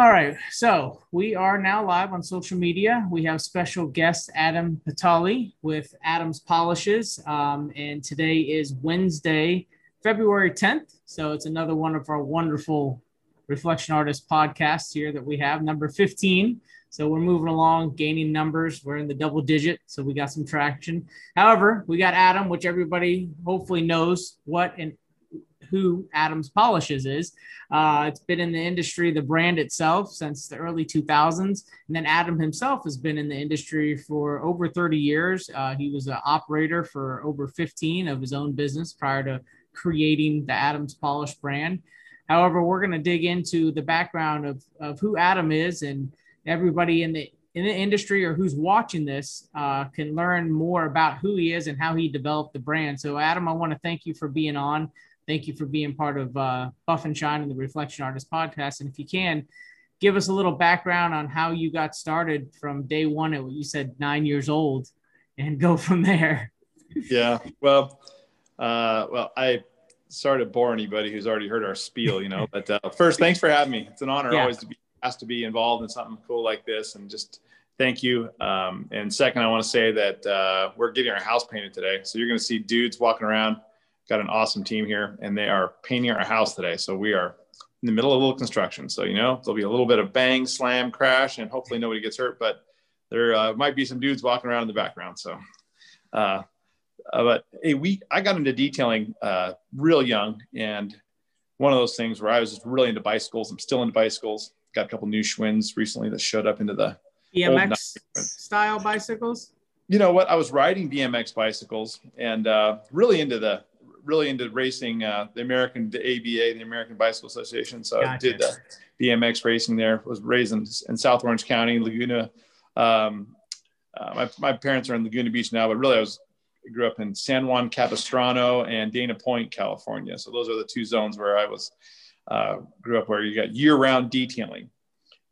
All right, so we are now live on social media. We have special guest Adam Pitali with Adam's Polishes, um, and today is Wednesday, February 10th. So it's another one of our wonderful Reflection Artist podcasts here that we have, number 15. So we're moving along, gaining numbers. We're in the double digit, so we got some traction. However, we got Adam, which everybody hopefully knows what and who Adams Polishes is. Uh, it's been in the industry, the brand itself, since the early 2000s. And then Adam himself has been in the industry for over 30 years. Uh, he was an operator for over 15 of his own business prior to creating the Adams Polish brand. However, we're going to dig into the background of, of who Adam is and everybody in the in the industry or who's watching this uh, can learn more about who he is and how he developed the brand. So, Adam, I want to thank you for being on. Thank you for being part of uh, Buff and Shine and the Reflection Artist podcast. And if you can, give us a little background on how you got started from day one at what you said nine years old, and go from there. Yeah, well, uh, well, I sorry to bore anybody who's already heard our spiel, you know. But uh, first, thanks for having me. It's an honor yeah. always to be asked to be involved in something cool like this, and just thank you. Um, and second, I want to say that uh, we're getting our house painted today, so you're going to see dudes walking around got an awesome team here and they are painting our house today. So we are in the middle of a little construction. So, you know, there'll be a little bit of bang, slam, crash, and hopefully nobody gets hurt, but there uh, might be some dudes walking around in the background. So, uh, uh, but hey, we, I got into detailing uh, real young and one of those things where I was just really into bicycles. I'm still into bicycles. Got a couple new Schwinn's recently that showed up into the BMX style bicycles. You know what? I was riding BMX bicycles and uh, really into the really into racing, uh, the American, the ABA, the American Bicycle Association. So gotcha. I did uh, BMX racing there. Was raised in, in South Orange County, Laguna. Um, uh, my, my parents are in Laguna Beach now, but really I was I grew up in San Juan Capistrano and Dana Point, California. So those are the two zones where I was uh, grew up, where you got year-round detailing.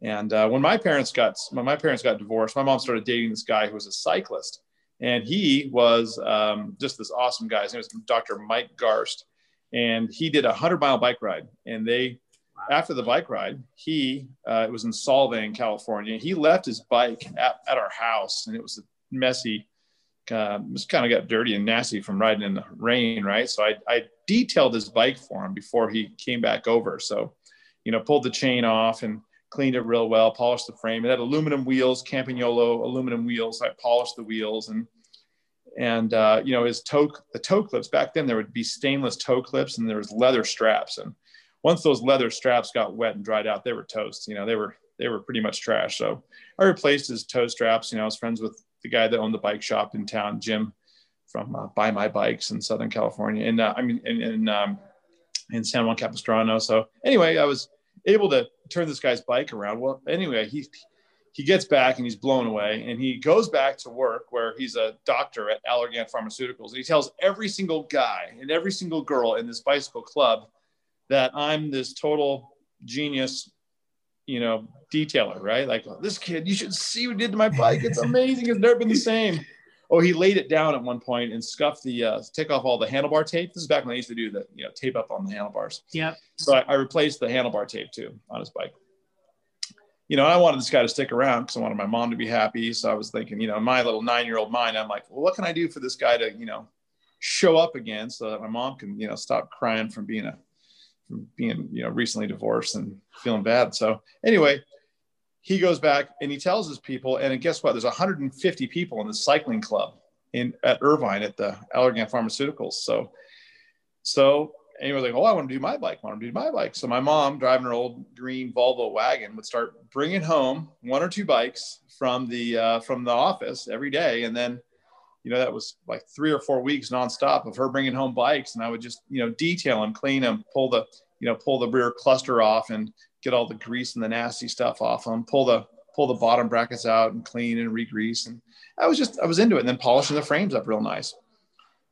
And uh, when my parents got when my parents got divorced, my mom started dating this guy who was a cyclist and he was um, just this awesome guy. His name was Dr. Mike Garst. And he did a 100 mile bike ride. And they, after the bike ride, he, uh, it was in Solvang, California. He left his bike at, at our house and it was messy. Uh, it just kind of got dirty and nasty from riding in the rain, right? So I, I detailed his bike for him before he came back over. So, you know, pulled the chain off and cleaned it real well, polished the frame. It had aluminum wheels, Campagnolo aluminum wheels. I polished the wheels and and uh, you know his toe the toe clips back then there would be stainless toe clips and there was leather straps and once those leather straps got wet and dried out they were toast you know they were they were pretty much trash so i replaced his toe straps you know i was friends with the guy that owned the bike shop in town jim from uh, buy my bikes in southern california and uh, i mean in in, um, in san juan capistrano so anyway i was able to turn this guy's bike around. Well, anyway, he he gets back and he's blown away, and he goes back to work where he's a doctor at Allergan Pharmaceuticals, and he tells every single guy and every single girl in this bicycle club that I'm this total genius, you know, detailer, right? Like this kid, you should see what he did to my bike. It's amazing. It's never been the same. Oh, he laid it down at one point and scuffed the uh, take off all the handlebar tape. This is back when I used to do the you know tape up on the handlebars. Yeah. So I, I, replaced the handlebar tape too on his bike. You know, I wanted this guy to stick around because I wanted my mom to be happy. So I was thinking, you know, my little nine-year-old mind, I'm like, well, what can I do for this guy to you know show up again so that my mom can you know stop crying from being a from being you know recently divorced and feeling bad. So anyway, he goes back and he tells his people, and guess what? There's 150 people in the cycling club in at Irvine at the Allergan Pharmaceuticals. So, so and he was like, "Oh, I want to do my bike. I want to do my bike." So my mom, driving her old green Volvo wagon, would start bringing home one or two bikes from the uh, from the office every day, and then, you know, that was like three or four weeks nonstop of her bringing home bikes, and I would just, you know, detail them, clean them, pull the, you know, pull the rear cluster off, and get all the grease and the nasty stuff off them, pull the pull the bottom brackets out and clean and re-grease. And I was just I was into it. And then polishing the frames up real nice.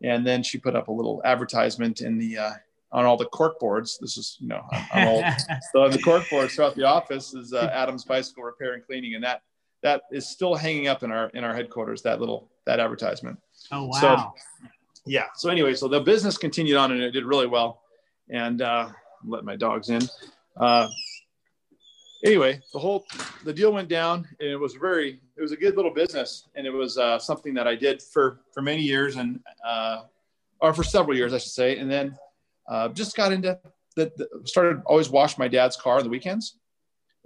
And then she put up a little advertisement in the uh, on all the cork boards. This is you know I'm, old. so on the cork boards throughout the office is uh, Adams Bicycle Repair and Cleaning, and that that is still hanging up in our in our headquarters. That little that advertisement. Oh wow. So, yeah. So anyway, so the business continued on and it did really well. And uh, let my dogs in. Uh, anyway, the whole the deal went down, and it was very it was a good little business, and it was uh, something that I did for for many years, and uh, or for several years, I should say, and then uh, just got into that. Started always wash my dad's car on the weekends,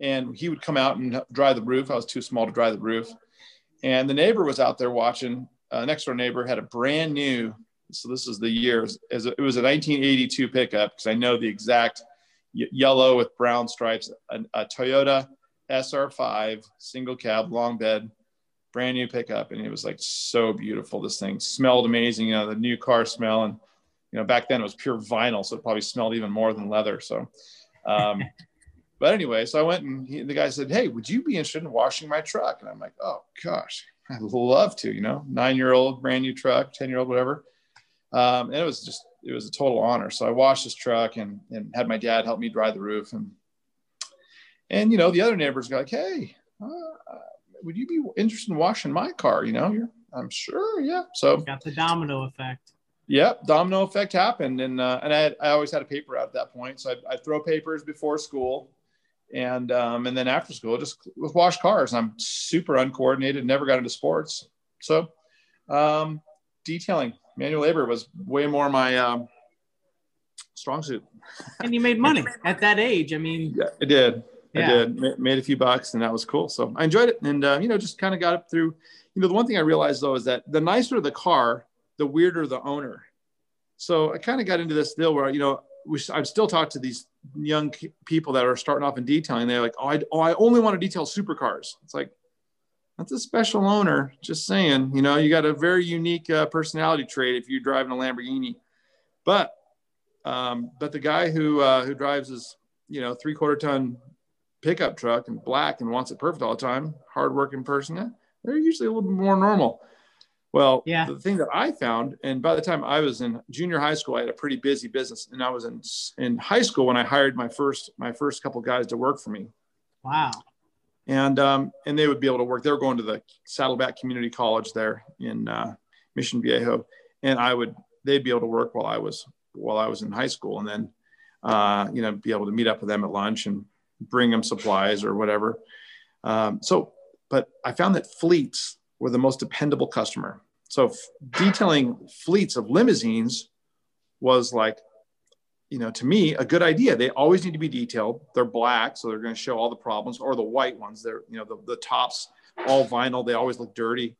and he would come out and dry the roof. I was too small to dry the roof, and the neighbor was out there watching. Uh, next door neighbor had a brand new. So this is the year. As it was a 1982 pickup because I know the exact yellow with brown stripes, a, a Toyota SR5 single cab long bed, brand new pickup, and it was like so beautiful. This thing smelled amazing. You know, the new car smell, and you know back then it was pure vinyl, so it probably smelled even more than leather. So, um, but anyway, so I went and he, the guy said, "Hey, would you be interested in washing my truck?" And I'm like, "Oh gosh, I'd love to." You know, nine year old brand new truck, ten year old whatever. Um, and it was just it was a total honor. So I washed his truck and, and had my dad help me dry the roof. And, and, you know, the other neighbors go like, Hey, uh, would you be interested in washing my car? You know, you're, I'm sure. Yeah. So got the domino effect. Yep. Domino effect happened. And, uh, and I, had, I always had a paper out at that point. So I, I'd throw papers before school and, um, and then after school, just wash cars. I'm super uncoordinated, never got into sports. So, um, detailing manual labor was way more my um, strong suit. and you made money at that age. I mean, yeah, I did. Yeah. I did. made a few bucks, and that was cool. So I enjoyed it, and uh, you know, just kind of got up through. You know, the one thing I realized though is that the nicer the car, the weirder the owner. So I kind of got into this deal where you know, we, I've still talked to these young people that are starting off in detailing. They're like, oh, I, oh, I only want to detail supercars. It's like, that's a special owner. Just saying, you know, you got a very unique uh, personality trait if you're driving a Lamborghini. But, um, but the guy who uh, who drives his, you know, three quarter ton pickup truck and black and wants it perfect all the time, hardworking person, eh, they're usually a little bit more normal. Well, yeah. the thing that I found, and by the time I was in junior high school, I had a pretty busy business, and I was in in high school when I hired my first my first couple guys to work for me. Wow and um, and they would be able to work. They were going to the Saddleback Community College there in uh, Mission Viejo, and I would they'd be able to work while I was while I was in high school, and then uh, you know be able to meet up with them at lunch and bring them supplies or whatever. Um, so, but I found that fleets were the most dependable customer. So f- detailing fleets of limousines was like you know, to me, a good idea. They always need to be detailed. They're black, so they're going to show all the problems, or the white ones. They're, you know, the, the tops all vinyl. They always look dirty.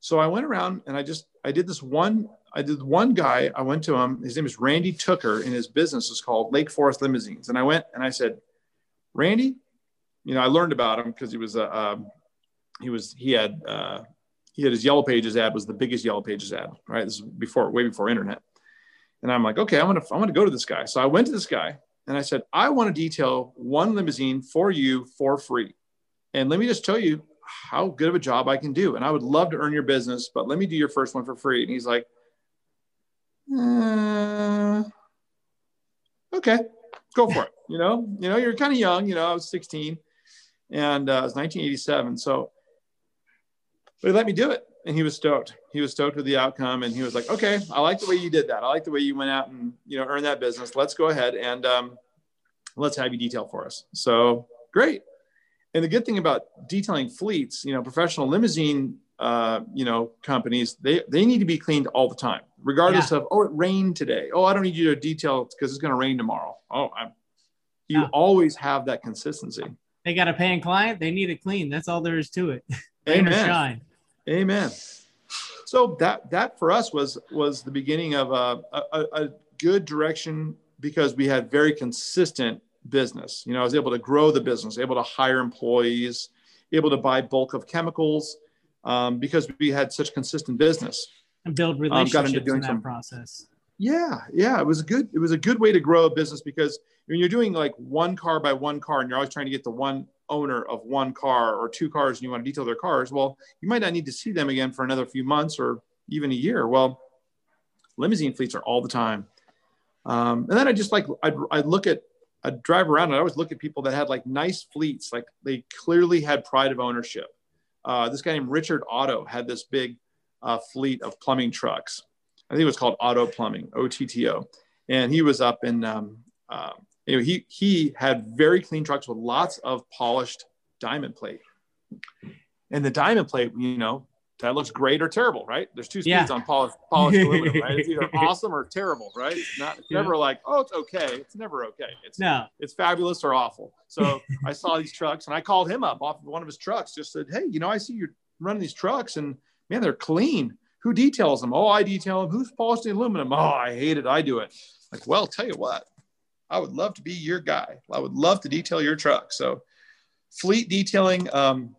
So I went around and I just, I did this one, I did one guy, I went to him, his name is Randy Tooker, and his business is called Lake Forest Limousines. And I went and I said, Randy, you know, I learned about him because he was a, um, he was, he had, uh, he had his Yellow Pages ad was the biggest Yellow Pages ad, right? This is before, way before internet. And I'm like, okay, I'm gonna I'm gonna go to this guy. So I went to this guy and I said, I want to detail one limousine for you for free. And let me just tell you how good of a job I can do. And I would love to earn your business, but let me do your first one for free. And he's like, uh, okay, go for it. You know, you know, you're kind of young. You know, I was 16, and uh, it was 1987. So, but he let me do it and he was stoked. He was stoked with the outcome, and he was like, "Okay, I like the way you did that. I like the way you went out and you know earned that business. Let's go ahead and um, let's have you detail for us." So great. And the good thing about detailing fleets, you know, professional limousine, uh, you know, companies, they they need to be cleaned all the time, regardless yeah. of oh, it rained today. Oh, I don't need you to detail because it's going to rain tomorrow. Oh, I'm, you yeah. always have that consistency. They got a paying client. They need it clean. That's all there is to it. Amen. Amen. So that that for us was was the beginning of a, a, a good direction because we had very consistent business. You know, I was able to grow the business, able to hire employees, able to buy bulk of chemicals um, because we had such consistent business and build relationships um, got into doing in that some, process. Yeah, yeah, it was a good it was a good way to grow a business because when you're doing like one car by one car and you're always trying to get the one owner of one car or two cars and you want to detail their cars, well, you might not need to see them again for another few months or even a year. Well, limousine fleets are all the time. Um, and then I just like I'd, I'd look at I'd drive around and I always look at people that had like nice fleets, like they clearly had pride of ownership. Uh, this guy named Richard Otto had this big uh, fleet of plumbing trucks. I think it was called Otto Plumbing, OTTO, and he was up in. Um, uh, you know, he he had very clean trucks with lots of polished diamond plate, and the diamond plate, you know, that looks great or terrible, right? There's two speeds yeah. on polished, polished aluminum, right? It's either awesome or terrible, right? It's not it's yeah. never like, oh, it's okay. It's never okay. It's no, it's fabulous or awful. So I saw these trucks and I called him up off of one of his trucks, just said, Hey, you know, I see you're running these trucks and man, they're clean. Who details them? Oh, I detail them. Who's polished the aluminum? Oh, I hate it. I do it. Like, well, tell you what, I would love to be your guy. I would love to detail your truck. So fleet detailing, um,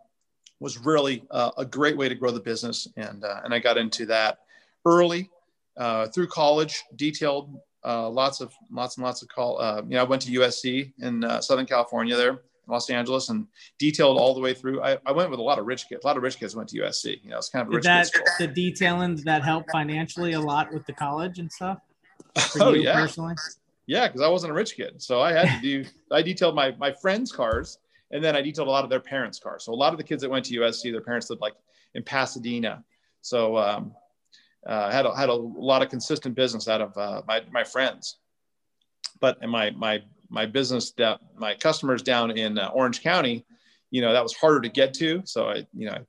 was really uh, a great way to grow the business. And, uh, and I got into that early uh, through college, detailed uh, lots of, lots and lots of call. Uh, you know, I went to USC in uh, Southern California there, Los Angeles and detailed all the way through. I, I, went with a lot of rich kids. A lot of rich kids went to USC. You know, it's kind of a Did that the detailing that helped financially a lot with the college and stuff. oh yeah, personally. Yeah, because I wasn't a rich kid, so I had to do. I detailed my my friends' cars and then I detailed a lot of their parents' cars. So a lot of the kids that went to USC, their parents lived like in Pasadena. So um, uh, had a, had a lot of consistent business out of uh, my my friends. But in my my my business down, my customers down in uh, Orange County, you know, that was harder to get to. So I you know I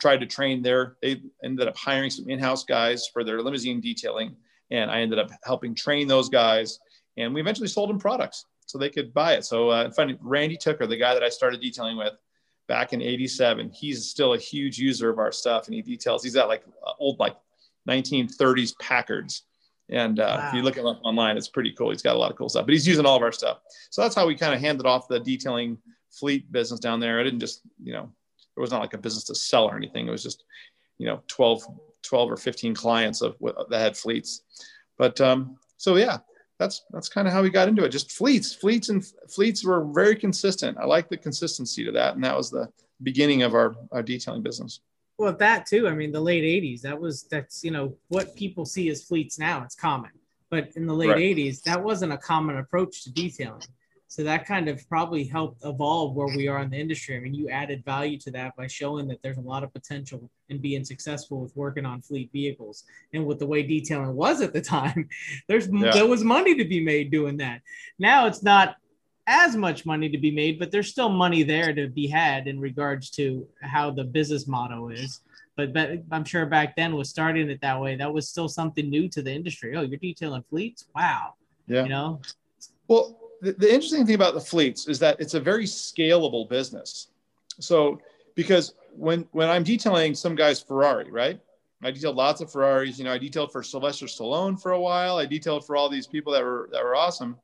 tried to train there. They ended up hiring some in-house guys for their limousine detailing, and I ended up helping train those guys. And we eventually sold them products so they could buy it. So uh, funny, Randy Tooker, the guy that I started detailing with back in 87, he's still a huge user of our stuff and he details, he's got like uh, old, like 1930s Packards. And uh, wow. if you look him up online, it's pretty cool. He's got a lot of cool stuff, but he's using all of our stuff. So that's how we kind of handed off the detailing fleet business down there. I didn't just, you know, it was not like a business to sell or anything. It was just, you know, 12, 12 or 15 clients of that had fleets. But um, so yeah, that's that's kind of how we got into it. Just fleets, fleets, and fleets were very consistent. I like the consistency to that, and that was the beginning of our, our detailing business. Well, that too. I mean, the late '80s. That was that's you know what people see as fleets now. It's common, but in the late right. '80s, that wasn't a common approach to detailing. So that kind of probably helped evolve where we are in the industry. I mean, you added value to that by showing that there's a lot of potential in being successful with working on fleet vehicles. And with the way detailing was at the time, there's yeah. there was money to be made doing that. Now it's not as much money to be made, but there's still money there to be had in regards to how the business model is. But, but I'm sure back then was starting it that way. That was still something new to the industry. Oh, you're detailing fleets? Wow. Yeah. You know. Well, the, interesting thing about the fleets is that it's a very scalable business. So because when when I'm detailing some guy's Ferrari, right? I detailed lots of Ferraris. You know, I detailed for Sylvester Stallone for a while. I detailed for all these people that were that were awesome.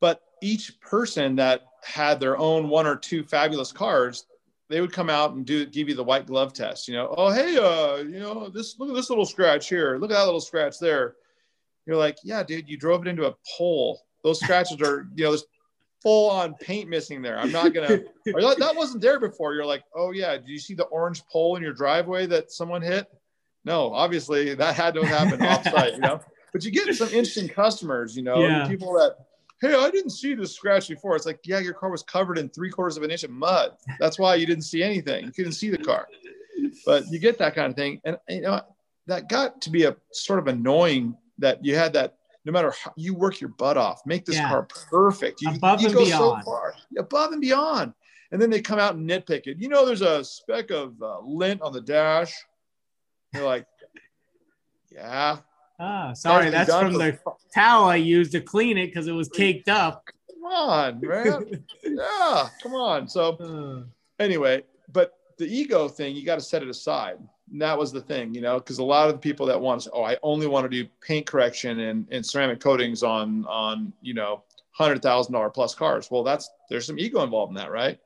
But each person that had their own one or two fabulous cars, they would come out and do give you the white glove test. You know, oh hey, uh, you know this look at this little scratch here. Look at that little scratch there. You're like, yeah, dude, you drove it into a pole those scratches are, you know, there's full on paint missing there. I'm not gonna. Like, that wasn't there before. You're like, oh yeah, do you see the orange pole in your driveway that someone hit? No, obviously that had to have happened offsite, you know. But you get some interesting customers, you know, yeah. people that, hey, I didn't see this scratch before. It's like, yeah, your car was covered in three quarters of an inch of mud. That's why you didn't see anything. You couldn't see the car. But you get that kind of thing, and you know that got to be a sort of annoying that you had that no matter how you work your butt off, make this yeah. car perfect. You, above you and go beyond. so far, above and beyond. And then they come out and nitpick it. You know, there's a speck of uh, lint on the dash. You're like, yeah. Ah, sorry, that's from the towel I used to clean it because it was caked up. Come on, man. yeah, come on. So, anyway, but the ego thing, you got to set it aside that was the thing, you know, because a lot of the people that want to, oh, I only want to do paint correction and, and ceramic coatings on on you know hundred thousand dollar plus cars. Well, that's there's some ego involved in that, right?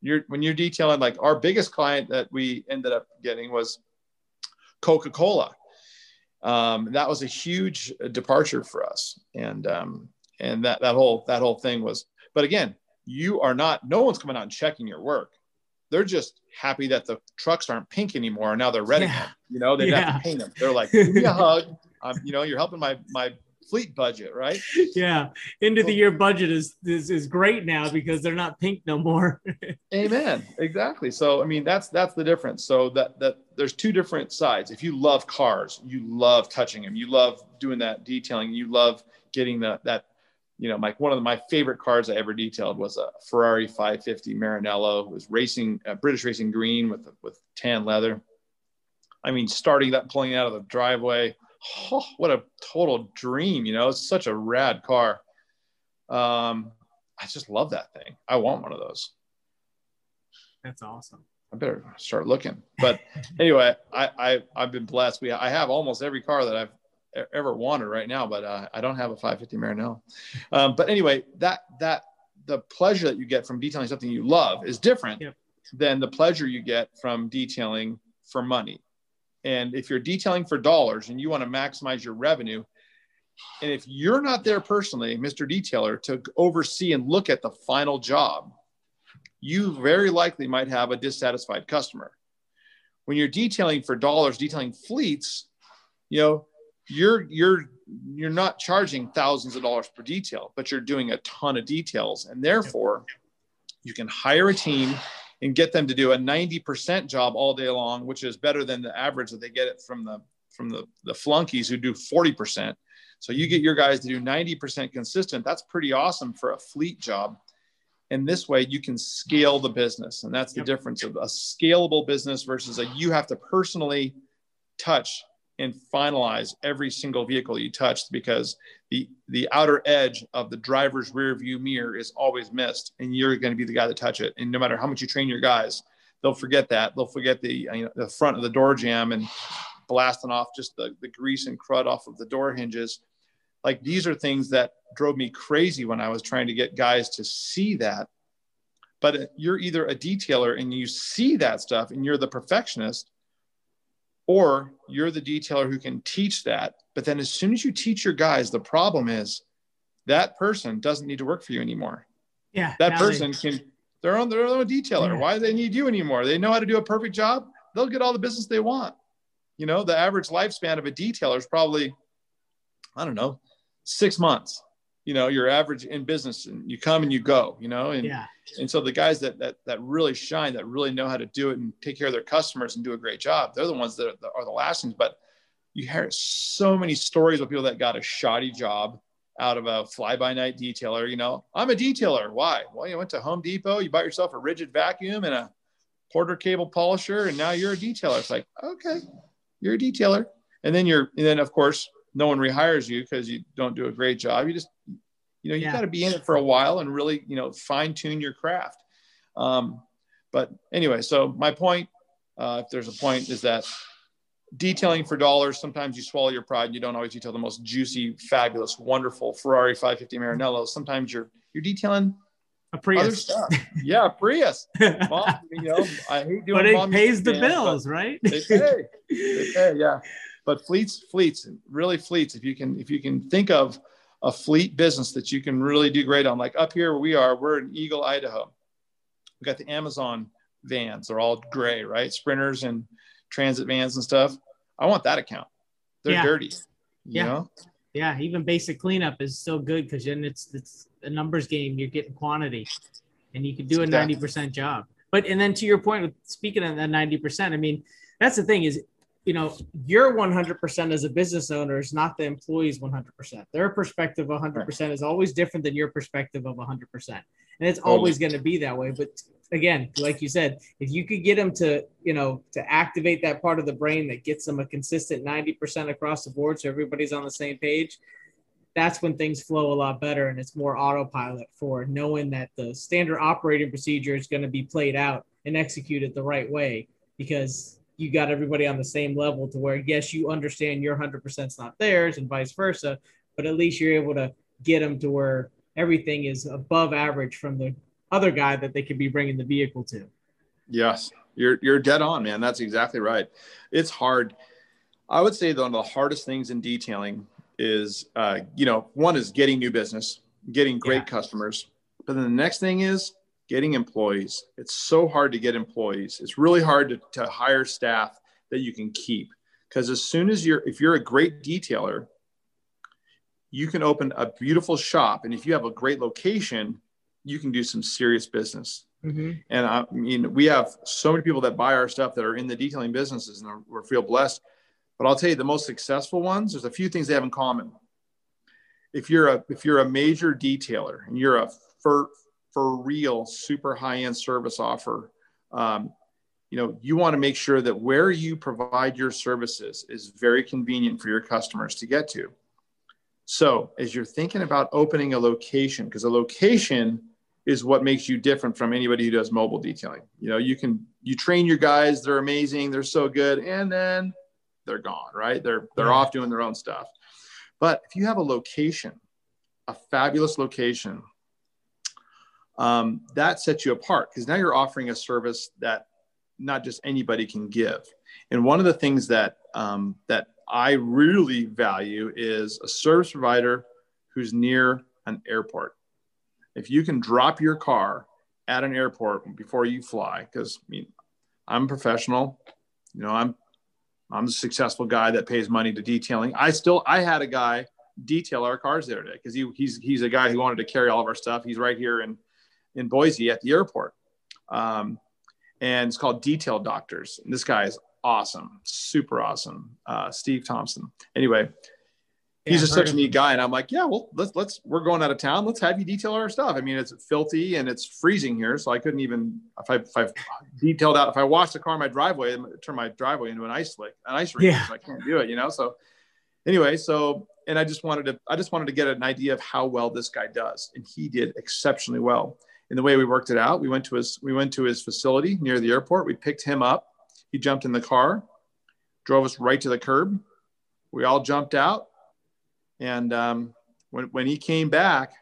You're when you're detailing like our biggest client that we ended up getting was Coca Cola. um, that was a huge departure for us. And, um, and that, that whole, that whole thing was, but again, you are not, no one's coming out and checking your work. They're just happy that the trucks aren't pink anymore. Now they're red yeah. You know, they yeah. have to paint them. They're like, give me a hug. I'm, you know, you're helping my, my fleet budget, right? Yeah. End of the year budget is, is, is great now because they're not pink no more. Amen. Exactly. So, I mean, that's, that's the difference. So that, that there's two different sides. If you love cars, you love touching them, you love doing that detailing, you love getting the, that, you know, like one of the, my favorite cars I ever detailed was a Ferrari 550 Maranello. It was racing, uh, British racing green with, with tan leather. I mean, starting that, pulling out of the driveway, oh, what a total dream, you know, it's such a rad car. Um, I just love that thing. I want one of those. That's awesome. I better start looking. But anyway, I, I I've been blessed. We I have almost every car that I've ever wanted right now, but uh, I don't have a 550 Maranello. Um, but anyway, that that the pleasure that you get from detailing something you love is different than the pleasure you get from detailing for money. And if you're detailing for dollars and you want to maximize your revenue, and if you're not there personally, Mr. Detailer, to oversee and look at the final job, you very likely might have a dissatisfied customer. When you're detailing for dollars, detailing fleets, you know, you're you're you're not charging thousands of dollars per detail, but you're doing a ton of details, and therefore you can hire a team and get them to do a 90% job all day long, which is better than the average that they get it from the from the, the flunkies who do 40%. So you get your guys to do 90% consistent. That's pretty awesome for a fleet job. And this way you can scale the business. And that's the yep. difference of a scalable business versus a you have to personally touch and finalize every single vehicle you touched because the the outer edge of the driver's rear view mirror is always missed and you're going to be the guy to touch it. And no matter how much you train your guys they'll forget that. They'll forget the you know, the front of the door jamb and blasting off just the, the grease and crud off of the door hinges. Like these are things that drove me crazy when i was trying to get guys to see that. But you're either a detailer and you see that stuff and you're the perfectionist or you're the detailer who can teach that. But then as soon as you teach your guys, the problem is that person doesn't need to work for you anymore. Yeah. That person they... can, they're on their own detailer. Yeah. Why do they need you anymore? They know how to do a perfect job. They'll get all the business they want. You know, the average lifespan of a detailer is probably, I don't know, six months you know your average in business and you come and you go you know and yeah. And so the guys that that that really shine that really know how to do it and take care of their customers and do a great job they're the ones that are the, are the but you hear so many stories of people that got a shoddy job out of a fly-by-night detailer you know i'm a detailer why? Well you went to home depot you bought yourself a Ridgid vacuum and a porter cable polisher and now you're a detailer. It's like okay you're a detailer. And then you're and then of course no one rehires you because you don't do a great job. You just, you know, you yeah. got to be in it for a while and really, you know, fine tune your craft. Um, but anyway, so my point, uh, if there's a point, is that detailing for dollars, sometimes you swallow your pride and you don't always detail the most juicy, fabulous, wonderful Ferrari 550 Maranello. Sometimes you're you're detailing a Prius. Yeah, Prius. Mom, you know, I hate doing. But it pays the bills, right? They pay. They pay. Yeah but fleets fleets really fleets if you can if you can think of a fleet business that you can really do great on. Like up here where we are we're in eagle idaho. We got the amazon vans. They're all gray right? Sprinters and transit vans and stuff. I want that account. They're yeah. dirty yeah. know? yeah even basic cleanup is still good because then it's it's a numbers game. You're getting quantity and you can do a 90% job. But and then to your point with speaking of that 90% i mean that's the thing is you know, your 100% as a business owner is not the employee's 100%. Their perspective 100% is always different than your perspective of 100%. And it's always going to be that way. But again, like you said, if you could get them to, you know, to activate that part of the brain that gets them a consistent 90% across the board so everybody's on the same page, that's when things flow a lot better and it's more autopilot for knowing that the standard operating procedure is going to be played out and executed the right way because you got everybody on the same level to where yes you understand your 100% is not theirs and vice versa but at least you're able to get them to where everything is above average from the other guy that they could be bringing the vehicle to. Yes. You're you're dead on man. That's exactly right. It's hard. I would say one of the hardest things in detailing is, uh, you know, one is getting new business, getting great yeah. customers. But then the next thing is getting employees. It's so hard to get employees. It's really hard to, to hire staff that you can keep. Because as soon as you're, if you're a great detailer, you can open a beautiful shop. And if you have a great location, you can do some serious business. Mm-hmm. And I mean, we have so many people that buy our stuff that are in the detailing businesses and we feel blessed. But I'll tell you, the most successful ones, there's a few things they have in common. If you're a if you're a major detailer and you're a for real super high end service offer, um, you know you want to make sure that where you provide your services is very convenient for your customers to get to. So as you're thinking about opening a location, because a location is what makes you different from anybody who does mobile detailing. You know, you can you train your guys, they're amazing, they're so good, and then they're gone, right? They're they're yeah. off doing their own stuff. But if you have a location, a fabulous location, um, that sets you apart because now you're offering a service that not just anybody can give. And one of the things that um, that I really value is a service provider who's near an airport. If you can drop your car at an airport before you fly, because I mean, I'm a professional, you know, I'm I'm a successful guy that pays money to detailing. I still I had a guy detail our cars the other day because he, he's he's a guy who wanted to carry all of our stuff. He's right here in in Boise at the airport, um, and it's called Detail Doctors. And this guy is awesome, super awesome, uh, Steve Thompson. Anyway, he's just such a neat guy. And I'm like, yeah, well, let's, let's, we're going out of town. Let's have you detail our stuff. I mean, it's filthy and it's freezing here. So I couldn't even, if I, if I've detailed out, if I washed the car in my driveway, turn my driveway into an ice lake, an ice rink. Yeah. So I can't do it, you know? So anyway, so, and I just wanted to, I just wanted to get an idea of how well this guy does. And he did exceptionally well. In the way we worked it out, we went to his, we went to his facility near the airport. We picked him up. He jumped in the car, drove us right to the curb. We all jumped out and um, when, when he came back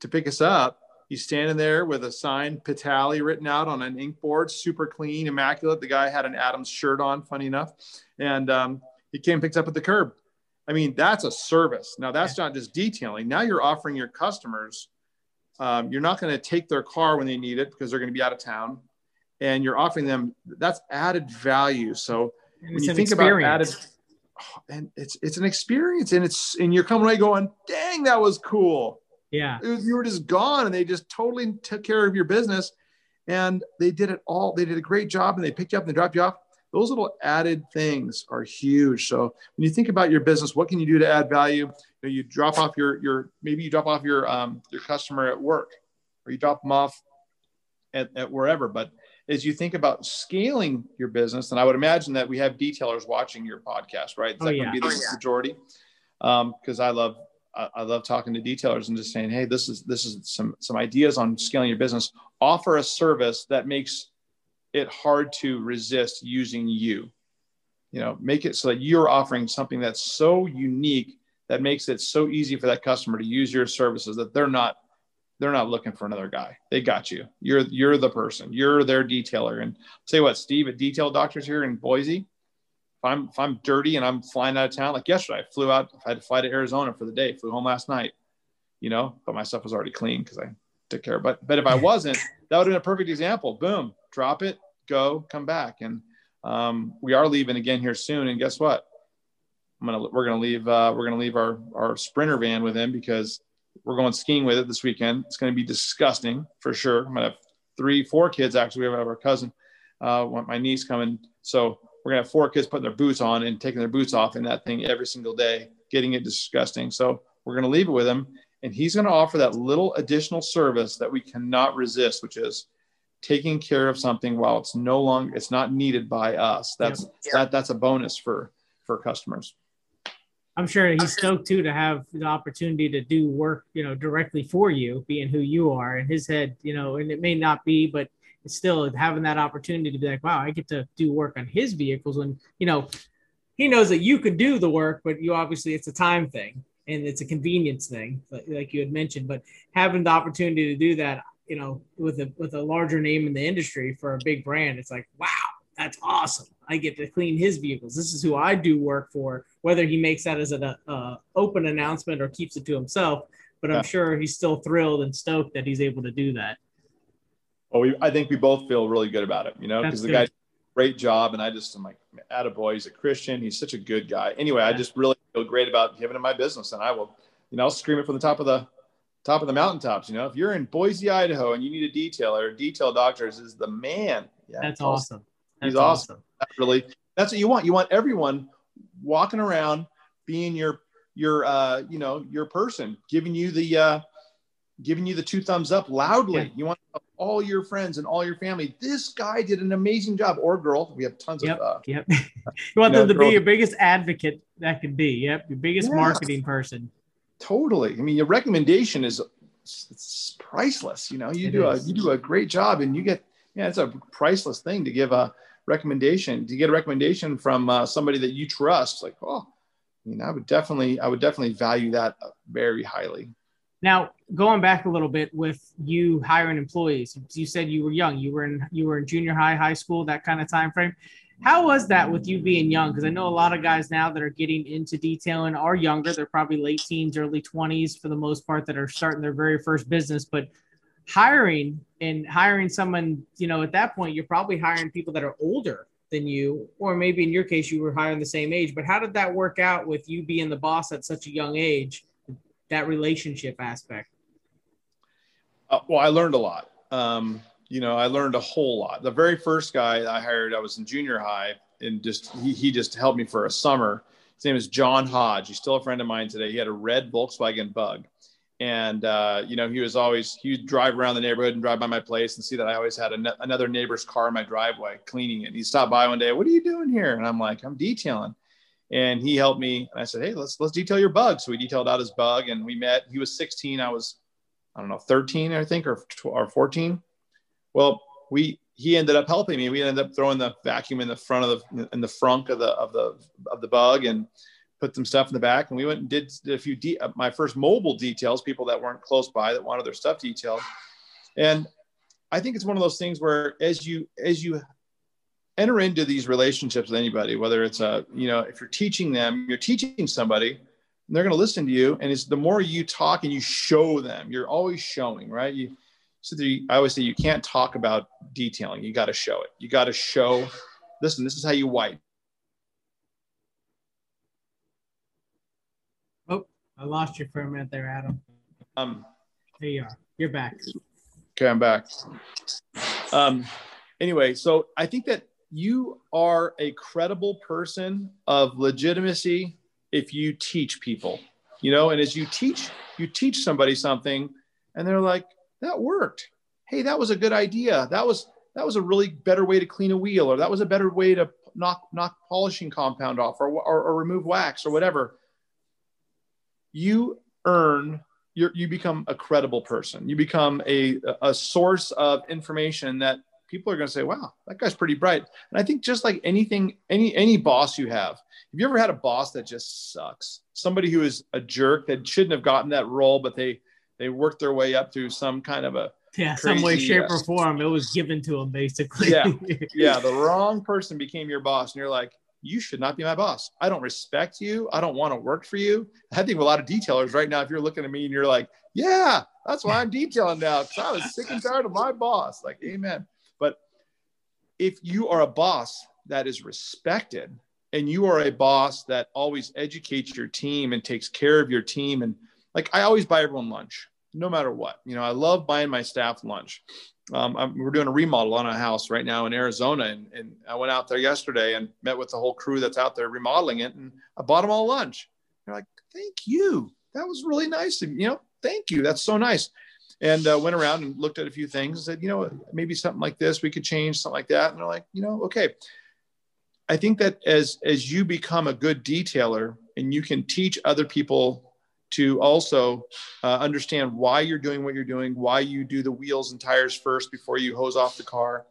to pick us up, he's standing there with a sign Pitali written out on an ink board, super clean, immaculate. The guy had an Adams shirt on, funny enough. And um, he came picked up at the curb. I mean, that's a service. Now, that's not just detailing. Now you're offering your customers, um, you're not going to take their car when they need it because they're going to be out of town. And you're offering them that's added value. So when you think experience. about added, and it's it's an experience and it's and you're coming away going dang that was cool yeah was, you were just gone and they just totally took care of your business and they did it all they did a great job and they picked you up and they dropped you off those little added things are huge so when you think about your business what can you do to add value you, know, you drop off your your maybe you drop off your um, your customer at work or you drop them off at, at wherever but as you think about scaling your business, and I would imagine that we have detailers watching your podcast, right? Is oh, that yeah. going to be the oh, yeah. majority? Because um, I love I, I love talking to detailers and just saying, hey, this is this is some some ideas on scaling your business. Offer a service that makes it hard to resist using you. You know, make it so that you're offering something that's so unique that makes it so easy for that customer to use your services that they're not they're not looking for another guy. They got you. You're you're the person. You're their detailer. And say what, Steve, a detail doctor's here in Boise. If I'm if I'm dirty and I'm flying out of town, like yesterday, I flew out. I had to fly to Arizona for the day. Flew home last night. You know, but my stuff was already clean because I took care. Of, but but if I wasn't, that would have been a perfect example. Boom, drop it, go, come back, and um, we are leaving again here soon. And guess what? I'm gonna we're gonna leave uh, we're gonna leave our our sprinter van with him because we're going skiing with it this weekend. It's to be disgusting for sure. I'm to have three, four kids actually. We have our cousin, uh, my niece coming. So we're to have four kids putting their boots on and taking their boots off in that thing every single day, getting it disgusting. So we're to leave it with him. And he's going to offer that little additional service that we cannot resist, which is taking care of something while it's no longer, it's not needed by us. That's, yeah. that, that's a bonus for, for customers. I'm sure he's stoked too to have the opportunity to do work, you know, directly for you, being who you are in his head, you know, and it may not be, but it's still having that opportunity to be like, wow, I get to do work on his vehicles when, you know, he knows that you could do the work, but you obviously it's a time thing and it's a convenience thing, like you had mentioned. But having the opportunity to do that, you know, with a with a larger name in the industry for a big brand, it's like, wow, that's awesome. I get to clean his vehicles. This is who I do work for. Whether he makes that as an uh, open announcement or keeps it to himself, but I'm sure he's still thrilled and stoked that he's able to do that. Well, we, I think we both feel really good about it, you know, because the guy great job. And I just, I'm like, attaboy, he's a Christian. He's such a good guy. Anyway. I just really feel great about giving him my business and I will, you know, I'll scream it from the top of the top of the mountaintops. You know, if you're in Boise, Idaho and you need a detailer, detail doctor is the man. Yeah. That's awesome. That's he's awesome. awesome. That's really, that's what you want. You want everyone walking around being your your uh, you know your person giving you the uh, giving you the two thumbs up loudly. Yeah. You want all your friends and all your family. This guy did an amazing job, or girl. We have tons yep, of. Uh, yep. you want you them to girl. be your biggest advocate that could be. Yep, your biggest yeah. marketing person. Totally. I mean, your recommendation is it's priceless. You know, you it do is. a you do a great job, and you get yeah, it's a priceless thing to give a recommendation to get a recommendation from uh, somebody that you trust. Like, oh, I mean, I would definitely, I would definitely value that very highly. Now, going back a little bit with you hiring employees, you said you were young. You were in you were in junior high, high school, that kind of time frame. How was that with you being young? Because I know a lot of guys now that are getting into detailing are younger. They're probably late teens, early 20s for the most part that are starting their very first business. But hiring and hiring someone, you know, at that point, you're probably hiring people that are older than you, or maybe in your case, you were hiring the same age. But how did that work out with you being the boss at such a young age? That relationship aspect. Uh, well, I learned a lot. Um, you know, I learned a whole lot. The very first guy I hired, I was in junior high, and just he, he just helped me for a summer. His name is John Hodge. He's still a friend of mine today. He had a red Volkswagen Bug, and uh, you know he was always he would drive around the neighborhood and drive by my place and see that I always had another neighbor's car in my driveway cleaning it. He stopped by one day, "What are you doing here?" And I'm like, "I'm detailing." And he helped me, and I said, "Hey, let's let's detail your bug." So we detailed out his bug, and we met. He was 16, I was, I don't know, 13, I think, or or 14. Well, we he ended up helping me. We ended up throwing the vacuum in the front of the in the front of the of the of the bug and put some stuff in the back, and we went and did, did a few de- uh, my first mobile details. People that weren't close by that wanted their stuff detailed, and I think it's one of those things where as you as you enter into these relationships with anybody, whether it's a you know if you're teaching them, you're teaching somebody, they're going to listen to you, and it's the more you talk and you show them, you're always showing, right? You so the, I always say you can't talk about detailing. You got to show it. You got to show. Listen, this is how you wipe. Oh, I lost you for a minute there, Adam. Um, there you are. You're back. Okay, I'm back. Um, anyway, so I think that you are a credible person of legitimacy if you teach people, you know, and as you teach, you teach somebody something and they're like, that worked. Hey, that was a good idea. That was that was a really better way to clean a wheel, or that was a better way to knock knock polishing compound off or, or, or remove wax or whatever you earn you you become a credible person. You become a, a source of information that people are going to say, wow, that guy's pretty bright. And I think just like anything, any, any boss you have, have you ever had a boss that just sucks? Somebody who is a jerk that shouldn't have gotten that role, but they, they worked their way up through some kind of a, yeah, crazy, some way, shape, uh, or form. It was given to them basically. yeah. Yeah. The wrong person became your boss. And you're like, you should not be my boss. I don't respect you. I don't want to work for you. I think a lot of detailers right now, if you're looking at me and you're like, yeah, that's why I'm detailing now because I was sick and tired of my boss. Like, amen. If you are a boss that is respected and you are a boss that always educates your team and takes care of your team, and like I always buy everyone lunch, no matter what. You know, I love buying my staff lunch um, we're doing a remodel on a house right now in Arizona, and, and I went out there yesterday and met with the whole crew that's out there remodeling it, and I bought them all lunch. They're like, "Thank you, that was really nice. You know, thank you, that's so nice." And uh, went around and looked at a few things and said, "You know, maybe something like this we could change, something like that." And they're like, "You know, okay." I think that as as you become a good detailer and you can teach other people to also uh, understand why you're doing what you're doing, why you do the wheels and tires first before you hose off the car.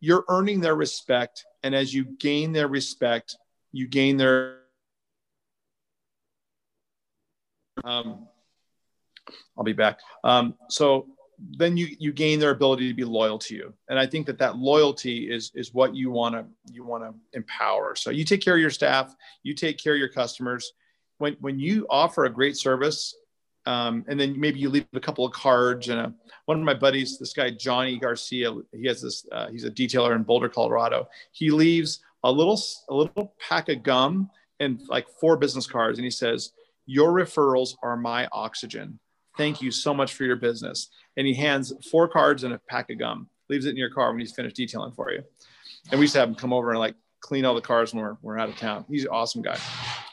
You're earning their respect. And as you gain their respect, you gain their. Um, I'll be back. Um, so then you you gain their ability to be loyal to you. And i think that that loyalty is is what you want to you want to empower. So you take care of your staff you take care of your customers. When when you offer a great service um, and then maybe you leave a couple of cards and a, one of my buddies this guy johnny garcia he has this uh, he's a detailer in boulder colorado. He leaves a little a little pack of gum and like four business cards and he says your referrals are my oxygen thank you so much for your business and he hands four cards and a pack of gum, leaves it in your car when he's finished detailing for you. And we used to have him come over and like clean all the cars when we're, we're out of town. He's an awesome guy.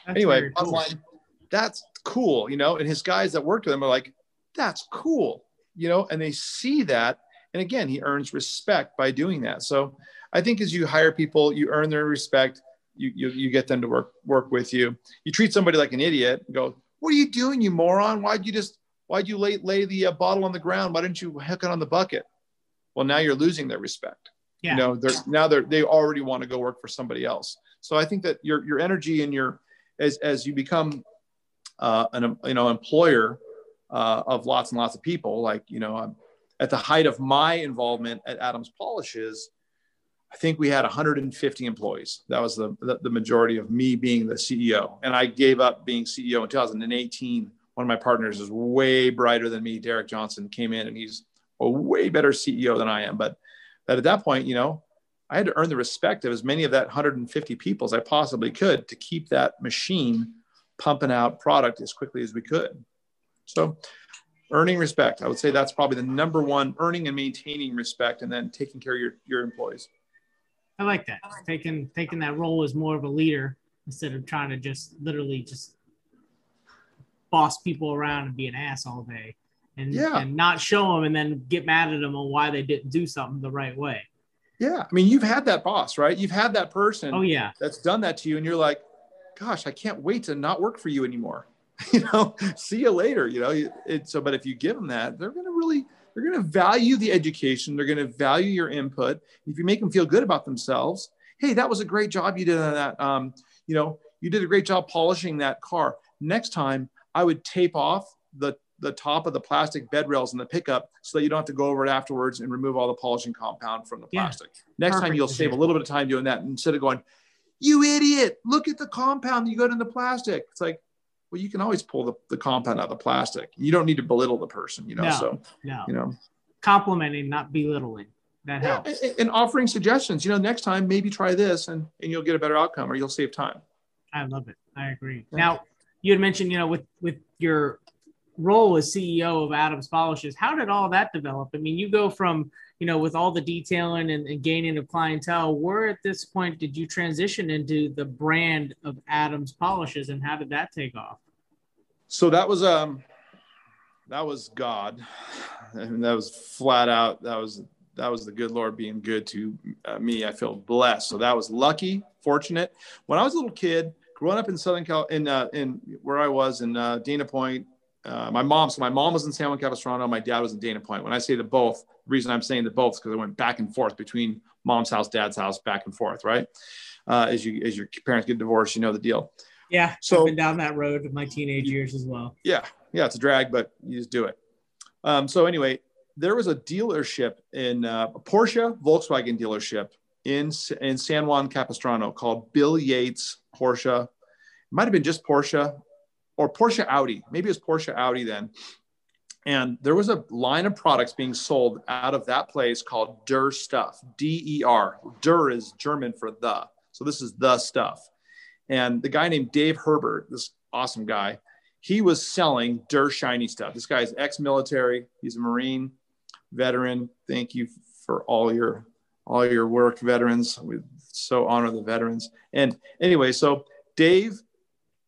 That's anyway, cool. online, that's cool, you know, and his guys that worked with him are like, that's cool, you know, and they see that. And again, he earns respect by doing that. So I think as you hire people, you earn their respect. You, you, you get them to work work with you. You treat somebody like an idiot. Go, what are you doing, you moron? Why'd you just Why'd you lay, lay the uh, bottle on the ground? Why didn't you hook it on the bucket? Well, now you're losing their respect. Yeah. You know, they're now they're they already want to go work for somebody else. So I think that your your energy and your as as you become uh, an you know employer uh, of lots and lots of people, like you know, um, at the height of my involvement at Adams Polishes, I think we had 150 employees. That was the, the, the majority of me being the CEO, and I gave up being CEO in 2018 one of my partners is way brighter than me. Derek Johnson came in and he's a way better CEO than I am. But, but at that point, you know, I had to earn the respect of as many of that 150 people as I possibly could to keep that machine pumping out product as quickly as we could. So earning respect, I would say that's probably the number one earning and maintaining respect and then taking care of your, your employees. I like that. Taking, taking that role as more of a leader instead of trying to just literally just boss people around and be an ass all day and, yeah. and not show them and then get mad at them on why they didn't do something the right way. Yeah. I mean, you've had that boss, right? You've had that person oh, yeah. that's done that to you. And you're like, gosh, I can't wait to not work for you anymore. you know, see you later, you know, it's so, but if you give them that, they're going to really, they're going to value the education. They're going to value your input. If you make them feel good about themselves, Hey, that was a great job you did on that. Um, you know, you did a great job polishing that car. Next time I would tape off the the top of the plastic bed rails in the pickup so that you don't have to go over it afterwards and remove all the polishing compound from the plastic. Yeah, Next time you'll save a little bit of time doing that instead of going, you idiot, look at the compound you got in the plastic. It's like, well, you can always pull the, the compound out of the plastic. You don't need to belittle the person, you know. No, so no. you know, complimenting, not belittling. That yeah, helps. And, and offering suggestions. You know, next time maybe try this and, and you'll get a better outcome or you'll save time. I love it. I agree. Yeah. Now you had mentioned, you know, with with your role as CEO of Adams Polishes, how did all that develop? I mean, you go from, you know, with all the detailing and, and gaining of clientele, where at this point did you transition into the brand of Adams Polishes and how did that take off? So that was um that was God. And that was flat out that was that was the good Lord being good to uh, me. I feel blessed. So that was lucky, fortunate. When I was a little kid, growing up in Southern Cal, in uh, in where I was in uh, Dana Point, uh, my mom. So my mom was in San Juan Capistrano. My dad was in Dana Point. When I say the both, the reason I'm saying the both is because I went back and forth between mom's house, dad's house, back and forth. Right, uh, as you as your parents get divorced, you know the deal. Yeah, so I've been down that road with my teenage years as well. Yeah, yeah, it's a drag, but you just do it. Um, so anyway, there was a dealership in uh, a Porsche Volkswagen dealership in in San Juan Capistrano called Bill Yates Porsche might have been just Porsche or Porsche Audi. Maybe it was Porsche Audi then. And there was a line of products being sold out of that place called Der Stuff, D E R. Der is German for the. So this is the stuff. And the guy named Dave Herbert, this awesome guy, he was selling Der Shiny stuff. This guy is ex military, he's a Marine veteran. Thank you for all your all your work, veterans. We so honor the veterans. And anyway, so Dave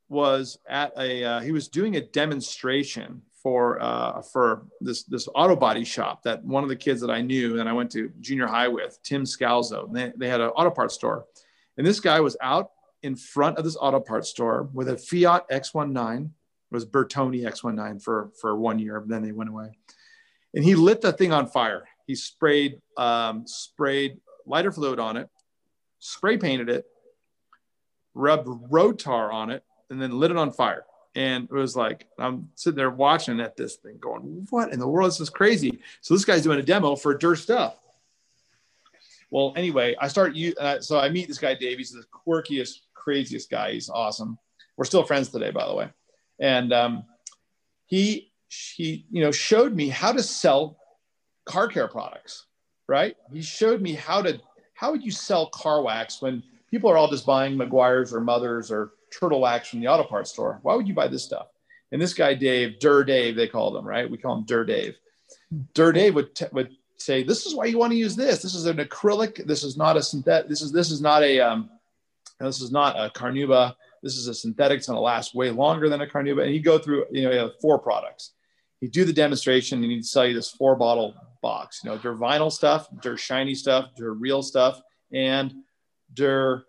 was at a uh, he was doing a demonstration for uh, for this this auto body shop that one of the kids that I knew and I went to junior high with Tim Scalzo. They, they had an auto parts store, and this guy was out in front of this auto parts store with a Fiat X19. It was Bertone X19 for for one year, then they went away, and he lit the thing on fire. He sprayed um, sprayed lighter fluid on it, spray painted it, rubbed road tar on it, and then lit it on fire. And it was like, I'm sitting there watching at this thing going, what in the world? Is this is crazy. So this guy's doing a demo for dirt stuff. Well, anyway, I start you. Uh, so I meet this guy, Dave. He's the quirkiest, craziest guy. He's awesome. We're still friends today, by the way. And um, he, he, you know, showed me how to sell car care products. Right? He showed me how to how would you sell car wax when people are all just buying Meguiar's or Mother's or Turtle Wax from the auto parts store? Why would you buy this stuff? And this guy Dave, Dur Dave, they called him right. We call him Dur Dave. Dur Dave would t- would say, "This is why you want to use this. This is an acrylic. This is not a synthetic. This is this is not a um, this is not a carnauba. This is a synthetic. It's going to last way longer than a carnauba." And he'd go through, you know, four products. He'd do the demonstration, and he'd sell you this four bottle box. You know, their vinyl stuff, their shiny stuff, their real stuff, and their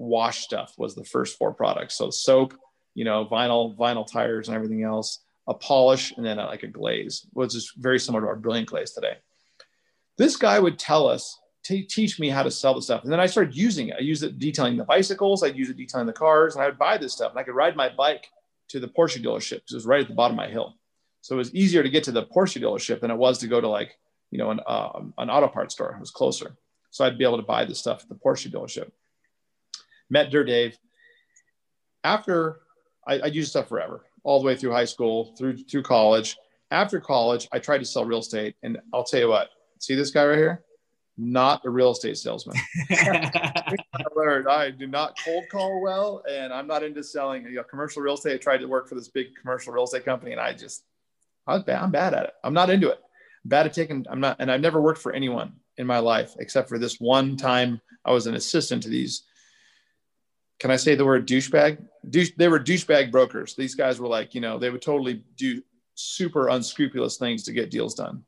wash stuff was the first four products. So soap, you know, vinyl, vinyl tires, and everything else. A polish, and then a, like a glaze, which is very similar to our brilliant glaze today. This guy would tell us t- teach me how to sell the stuff. And then i started using it. I used it detailing the bicycles. I'd use it detailing the cars and i would buy this stuff and i could ride my bike to the porsche dealership because it was right at the bottom of my hill. So it was easier to get to the porsche dealership than it was to go to like you know an, uh, an auto parts store. It was closer. So i'd be able to buy this stuff at the porsche dealership met Dur Dave after I, I used stuff forever all the way through high school through through college after college i tried to sell real estate and i'll tell you what See this guy right here? Not a real estate salesman. I learned I do not cold call well, and I'm not into selling you know, commercial real estate. I tried to work for this big commercial real estate company, and I just I was bad. I'm bad at it. I'm not into it. I'm bad at taking. I'm not, and I've never worked for anyone in my life except for this one time I was an assistant to these. Can I say the word douchebag? Douche, they were douchebag brokers. These guys were like, you know, they would totally do super unscrupulous things to get deals done.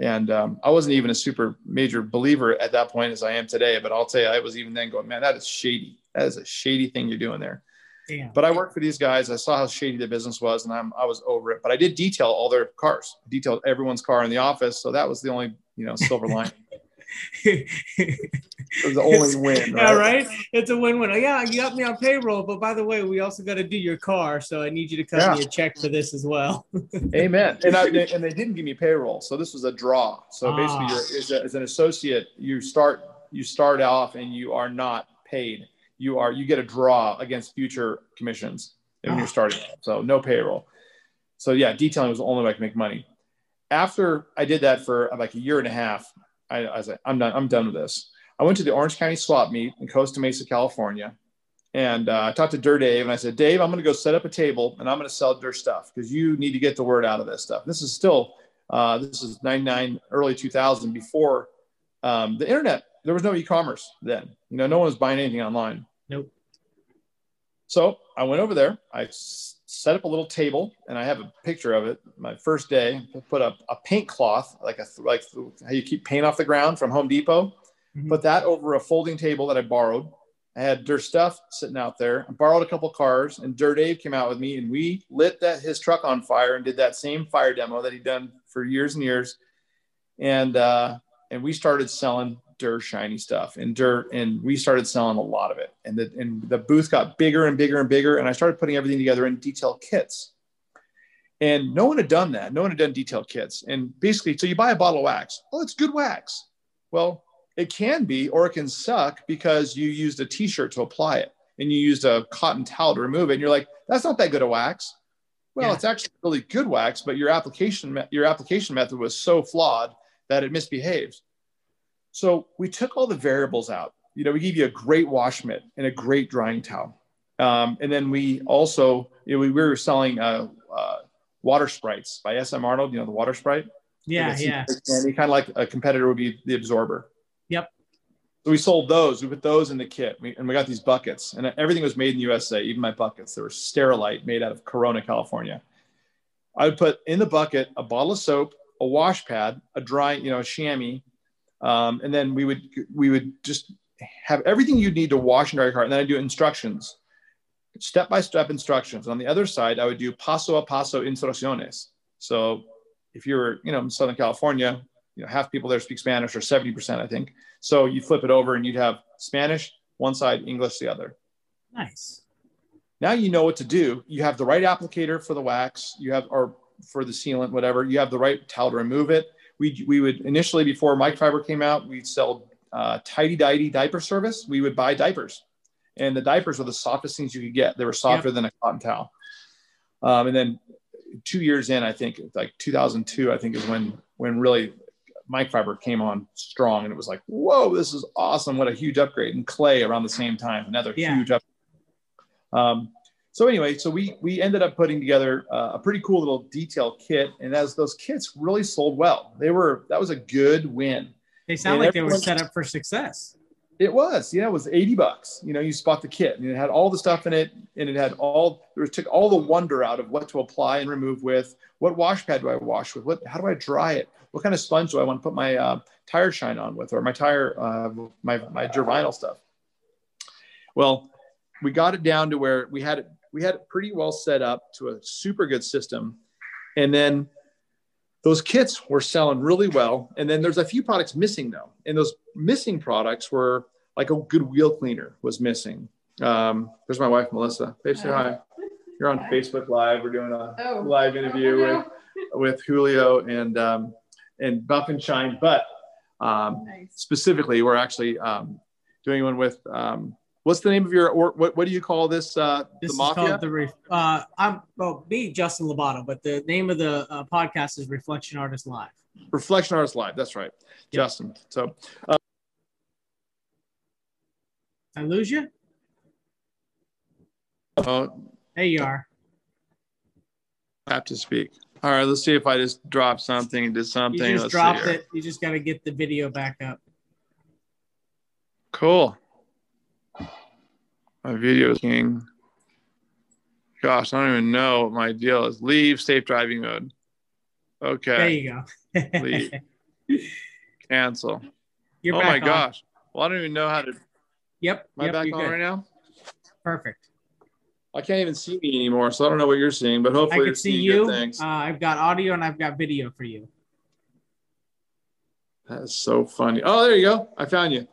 And um, I wasn't even a super major believer at that point as I am today. But I'll tell you, I was even then going, man, that is shady. That is a shady thing you're doing there. Damn. But I worked for these guys. I saw how shady the business was, and I'm, I was over it. But I did detail all their cars, I detailed everyone's car in the office. So that was the only, you know, silver lining. it was the only win. Right? Yeah, right. It's a win-win. Oh, yeah, you got me on payroll, but by the way, we also got to do your car, so I need you to cut yeah. me a check for this as well. Amen. And I, and they didn't give me payroll, so this was a draw. So ah. basically, you're, as, a, as an associate, you start you start off and you are not paid. You are you get a draw against future commissions when you're ah. starting. So no payroll. So yeah, detailing was the only way I could make money. After I did that for like a year and a half, I, I was like, I'm done. I'm done with this. I went to the Orange County Swap Meet in Costa Mesa, California, and uh, I talked to Dirt Dave, and I said, Dave, I'm going to go set up a table, and I'm going to sell Dirt stuff because you need to get the word out of this stuff. This is still uh, this is 99, early 2000, before um, the internet. There was no e-commerce then. You know, no one was buying anything online. Nope. So I went over there. I set up a little table, and I have a picture of it. My first day, I put up a paint cloth, like a like how you keep paint off the ground from Home Depot. Mm-hmm. Put that over a folding table that I borrowed. I had Dirt stuff sitting out there. I borrowed a couple cars, and Dirt Dave came out with me, and we lit that his truck on fire and did that same fire demo that he'd done for years and years. And uh, and we started selling Dur shiny stuff and dirt and we started selling a lot of it. And the, and the booth got bigger and bigger and bigger. And I started putting everything together in detail kits. And no one had done that. No one had done detailed kits. And basically, so you buy a bottle of wax. Oh, it's good wax. Well, it can be, or it can suck because you used a t-shirt to apply it and you used a cotton towel to remove it. And you're like, that's not that good of wax. Well, yeah. it's actually really good wax, but your application, your application method was so flawed that it misbehaved. So we took all the variables out. You know, we gave you a great wash mitt and a great drying towel. Um, and then we also, you know, we, we were selling uh, uh, water sprites by SM Arnold, you know, the water sprite. Yeah, yeah. And kind of like a competitor would be the absorber. Yep. So we sold those. We put those in the kit, we, and we got these buckets, and everything was made in the USA. Even my buckets, they were Sterilite, made out of Corona, California. I would put in the bucket a bottle of soap, a wash pad, a dry, you know, a chamois, um, and then we would we would just have everything you'd need to wash and dry your car. And then I'd do instructions, step by step instructions. On the other side, I would do paso a paso instrucciones. So if you're you know in Southern California, you know half people there speak Spanish or 70%, I think. So you flip it over and you'd have Spanish one side, English the other. Nice. Now you know what to do. You have the right applicator for the wax. You have, or for the sealant, whatever. You have the right towel to remove it. We, we would initially, before microfiber came out, we'd sell uh, Tidee Didee diaper service. We would buy diapers, and the diapers were the softest things you could get. They were softer yep. than a cotton towel. Um, and then two years in, I think like 2002, I think is when when really microfiber came on strong, and it was like, whoa, this is awesome! What a huge upgrade! And clay around the same time, another yeah. huge upgrade. Um, so anyway, so we we ended up putting together uh, a pretty cool little detail kit, and as those kits really sold well, they were that was a good win. They sound and like they were set up for success. It was, yeah, it was 80 bucks. You know, you spot the kit and it had all the stuff in it and it had all, there took all the wonder out of what to apply and remove with. What wash pad do I wash with? What, how do I dry it? What kind of sponge do I want to put my uh, tire shine on with or my tire, uh, my, my Gervinyl stuff? Well, we got it down to where we had it we had it pretty well set up to a super good system. And then those kits were selling really well. And then there's a few products missing though. And those missing products were like a good wheel cleaner was missing. Um, there's my wife, Melissa. Babe, say hi. You're on Facebook Live. We're doing a oh. live interview oh, no. with, with Julio and, um, and Buff and Shine. But um, nice. specifically, we're actually um, doing one with um, What's the name of your or what? What do you call this? Uh, this the mafia. Is called the uh, I'm well, me Justin Labato, but the name of the uh, podcast is Reflection Artist Live. Reflection Artist Live. That's right, yep. Justin. So. Uh, I lose you. Oh. There you are. I have to speak. All right, let's see if I just dropped something and did something. You just let's dropped it. You just got to get the video back up. Cool. My video is king. Gosh, I don't even know what my deal is. Leave safe driving mode. Okay. There you go. Leave. Cancel. You're oh my on. gosh. Well, I don't even know how to. Yep. Am I yep, back on good. right now? Perfect. I can't even see me anymore, so I don't know what you're seeing, but hopefully I can see you. Uh, I've got audio and I've got video for you. That is so funny. Oh, there you go. I found you.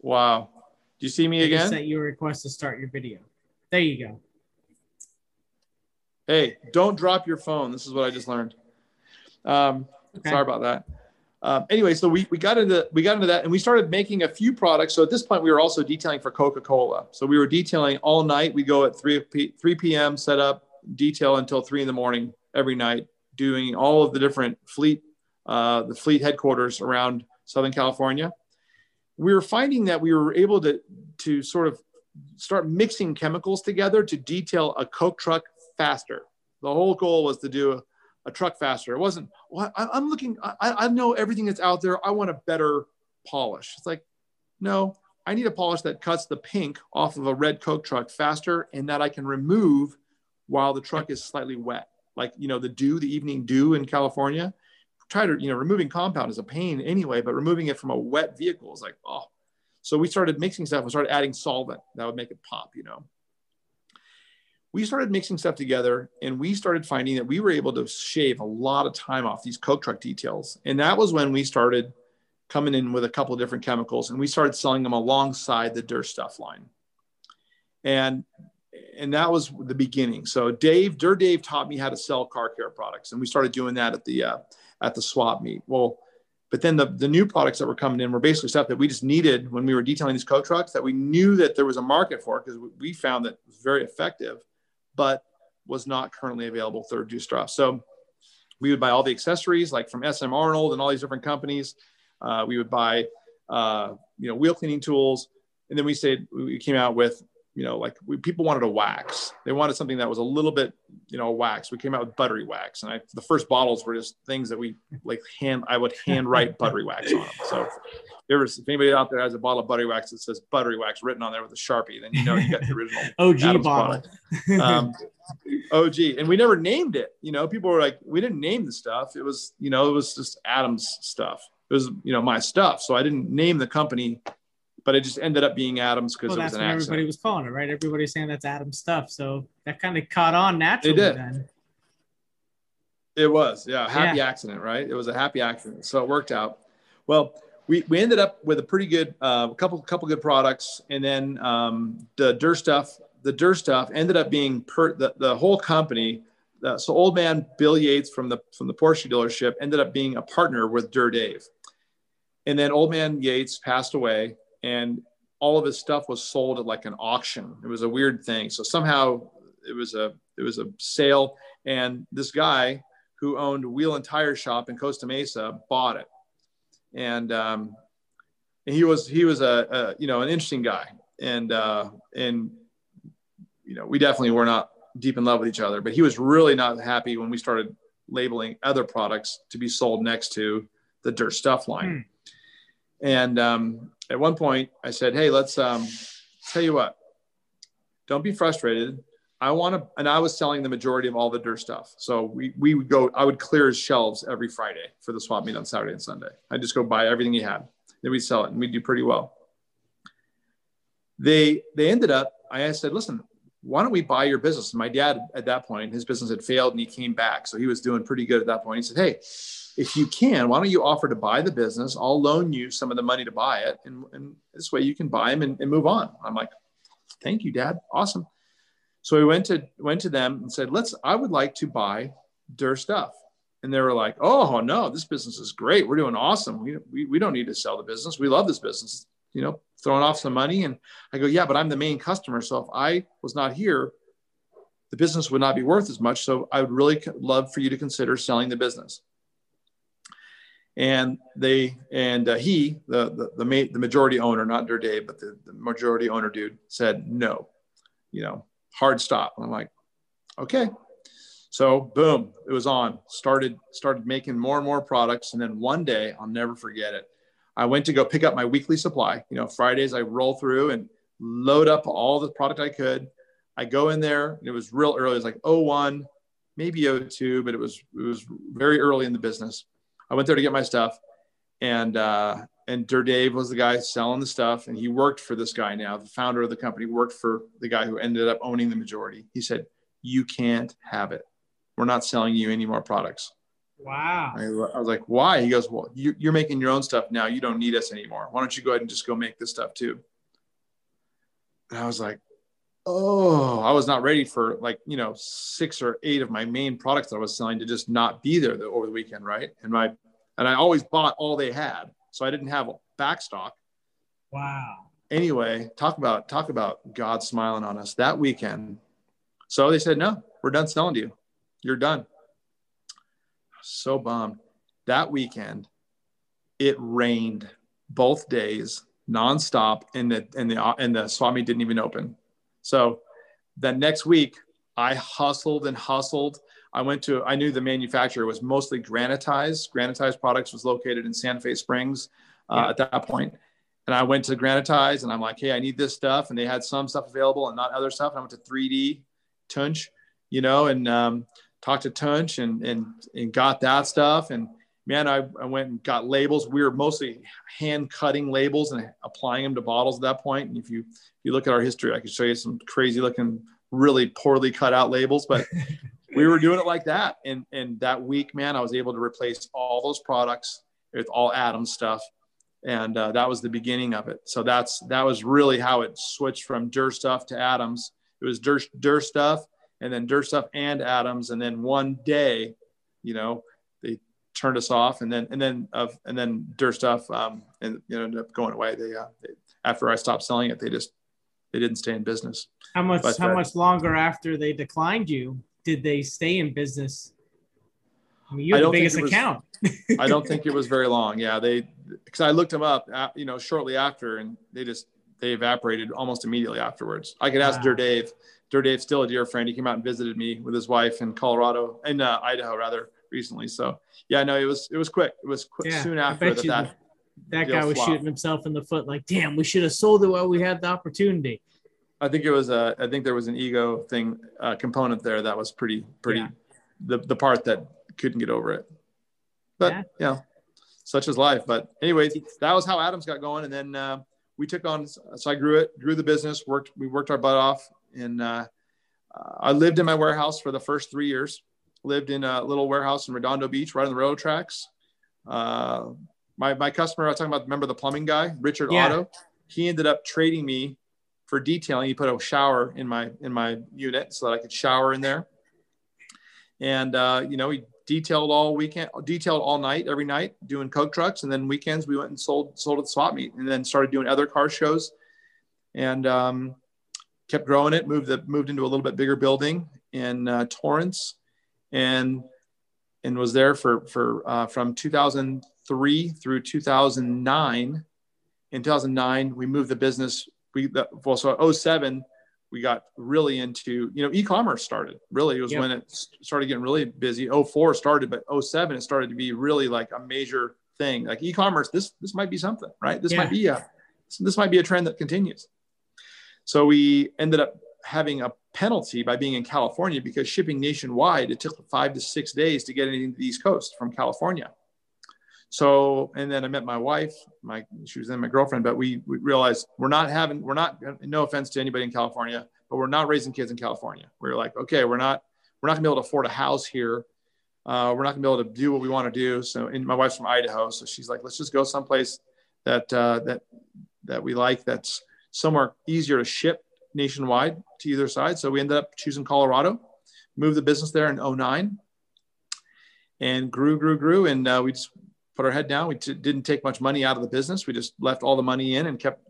Wow. Do you see me again? Just sent you a request to start your video. There you go. Hey, don't drop your phone. This is what I just learned. Um, okay. Sorry about that. Um, anyway, so we, we got into we got into that and we started making a few products. So at this point, we were also detailing for Coca-Cola. So we were detailing all night. We go at 3 p, 3 p.m. set up detail until three in the morning every night, doing all of the different fleet uh, the fleet headquarters around Southern California we were finding that we were able to to sort of start mixing chemicals together to detail a coke truck faster. The whole goal was to do a, a truck faster. It wasn't well, I, am looking I, I know everything that's out there. I want a better polish. It's like no i need a polish that cuts the pink off of a red coke truck faster and that i can remove while the truck is slightly wet. Like you know the dew the evening dew in california try to, you know, removing compound is a pain anyway, but removing it from a wet vehicle is like, oh. So we started mixing stuff and started adding solvent that would make it pop, you know. We started mixing stuff together and we started finding that we were able to shave a lot of time off these Coke truck details. And that was when we started coming in with a couple of different chemicals and we started selling them alongside the DurStuff line. And and that was the beginning. So Dave, Dur Dave taught me how to sell car care products, and we started doing that at the uh, at the swap meet. Well, but then the, the new products that were coming in were basically stuff that we just needed when we were detailing these Coke trucks that we knew that there was a market for because we found that it was very effective, but was not currently available third juice straw. So we would buy all the accessories like from SM Arnold and all these different companies. Uh, we would buy, uh, you know, wheel cleaning tools. And then we said, we came out with you know, like we, people wanted a wax. They wanted something that was a little bit, you know, wax. We came out with buttery wax, and I, the first bottles were just things that we like hand. I would hand write buttery wax on them. So, if there was if anybody out there has a bottle of buttery wax that says buttery wax written on there with a sharpie, then you know you got the original OG Adams bottle. Um, OG, and we never named it. You know, people were like, we didn't name the stuff. It was, you know, it was just Adams stuff. It was, you know, my stuff. So I didn't name the company but it just ended up being Adams because well, it was an accident. Everybody was calling it, right? Everybody's saying that's Adams stuff. So that kind of caught on naturally it did. then. It was, yeah, happy yeah. accident, right? It was a happy accident. So it worked out. Well, we, we ended up with a pretty good uh, couple couple good products, and then um, the DurStuff the Durr stuff ended up being per the, the whole company. Uh, so old man Bill Yates from the from the Porsche dealership ended up being a partner with Durr Dave. And then old man Yates passed away and all of his stuff was sold at like an auction. It was a weird thing. So somehow it was a it was a sale and this guy who owned wheel and tire shop in Costa Mesa bought it. And um, and he was he was a, a, you know an interesting guy and uh, and you know we definitely were not deep in love with each other but he was really not happy when we started labeling other products to be sold next to the dirt stuff line hmm. and um, at one point i said hey let's um, tell you what don't be frustrated i want to and i was selling the majority of all the dirt stuff so we, we would go i would clear his shelves every friday for the swap meet on saturday and sunday I'd just go buy everything he had then we'd sell it and we'd do pretty well. They they ended up, I said, listen, why don't we buy your business? And my dad at that point, his business had failed and he came back. So he was doing pretty good at that point. He said, Hey, if you can, why don't you offer to buy the business? I'll loan you some of the money to buy it. And, and this way you can buy them and, and move on. I'm like, thank you, dad. Awesome. So we went to went to them and said, let's, I would like to buy Durr stuff and they were like, "Oh no, this business is great. We're doing awesome. We, we, we don't need to sell the business. We love this business. You know, throwing off some money." And I go, "Yeah, but I'm the main customer. So if I was not here, the business would not be worth as much. So I would really love for you to consider selling the business." And they and uh, he, the the the, ma- the majority owner, not Dave, but the, the majority owner dude, said no. You know, hard stop. And I'm like, okay, so boom, it was on. Started started making more and more products, and then one day I'll never forget it. I went to go pick up my weekly supply. You know, Fridays I roll through and load up all the product I could. I go in there, and it was real early. It was like 01, maybe 02, but it was it was very early in the business. I went there to get my stuff, and uh, and Durr Dave was the guy selling the stuff, and he worked for this guy now, the founder of the company, worked for the guy who ended up owning the majority. He said, "You can't have it." we're not selling you any more products. Wow. I, I was like, why? He goes, well, you, you're making your own stuff now. You don't need us anymore. Why don't you go ahead and just go make this stuff too? And I was like, oh, I was not ready for like, you know, six or eight of my main products that I was selling to just not be there the, over the weekend. Right. And my, and I always bought all they had. So I didn't have back stock. Wow. Anyway, talk about, talk about God smiling on us that weekend. So they said, no, we're done selling to you you're done. So bummed. That weekend, it rained both days nonstop, and the and the and the swap meet didn't even open. So the next week, I hustled and hustled. I went to I knew the manufacturer was mostly granitized. Granitized products was located in Santa Fe Springs uh, yeah. at that point. And I went to Granitize and I'm like, hey, I need this stuff. And they had some stuff available and not other stuff. And I went to 3D Tunch, you know, and um, talked to Tunch and, and, and got that stuff. And man, I, I went and got labels. We were mostly hand cutting labels and applying them to bottles at that point. And if you, if you look at our history, I can show you some crazy looking, really poorly cut out labels, but we were doing it like that. And, and that week, man, I was able to replace all those products with all Adams stuff. And uh, that was the beginning of it. So that's, that was really how it switched from Durr stuff to Adams. It was Durr, Durr stuff and then Durr stuff and Adams, and then one day, you know, turned us off, and then and then of and then Durr stuff, um, and you know, ended up going away. They, uh, they, after I stopped selling it, they just they didn't stay in business. How much but, how uh, much longer after they declined you did they stay in business? I mean, you're the biggest was, account. I don't think it was very long. Yeah, they because I looked them up, you know, shortly after, and they just they evaporated almost immediately afterwards. I could ask wow. Durr Dave Dave's still a dear friend. He came out and visited me with his wife in Colorado in uh, Idaho rather recently. So yeah, no, it was it was quick. It was quick, yeah, soon after that. That, that guy was flopped. shooting himself in the foot. Like, damn, we should have sold it while we had the opportunity. I think it was a. I think there was an ego thing uh, component there that was pretty pretty. Yeah. The the part that couldn't get over it. But yeah. you know, such is life. But anyways, that was how Adams got going, and then uh, we took on. So I grew it, grew the business, worked. We worked our butt off and uh, I lived in my warehouse for the first three years. Lived in a little warehouse in Redondo Beach, right on the railroad tracks. Uh, my my customer, I was talking about, remember the plumbing guy, Richard yeah. Otto. He ended up trading me for detailing. He put a shower in my in my unit so that I could shower in there. And uh, you know, he detailed all weekend, detailed all night, every night, doing Coke trucks, and then weekends we went and sold sold at swap meet, and then started doing other car shows, and um, kept growing it. Moved the moved into a little bit bigger building in uh, Torrance, and and was there for for uh, from 2003 through 2009. In 2009, we moved the business. We well, so 07 we got really into you know e-commerce started really it was when it started getting really busy 04 started but 07 it started to be really like a major thing like e-commerce this this might be something right this yeah. might be a this might be a trend that continues so we ended up having a penalty by being in california because shipping nationwide it took five to six days to get anything to the east coast from california so, and then I met my wife, my, she was then my girlfriend, but we, we realized we're not having, we're not, no offense to anybody in California, but we're not raising kids in California. We are like, okay, we're not, we're not gonna be able to afford a house here. Uh, we're not gonna be able to do what we want to do. So, and my wife's from Idaho. So she's like, let's just go someplace that, uh, that, that we like, that's somewhere easier to ship nationwide to either side. So we ended up choosing Colorado, moved the business there in 09 and grew, grew, grew. And uh, we just put our head down. We t- didn't take much money out of the business. We just left all the money in and kept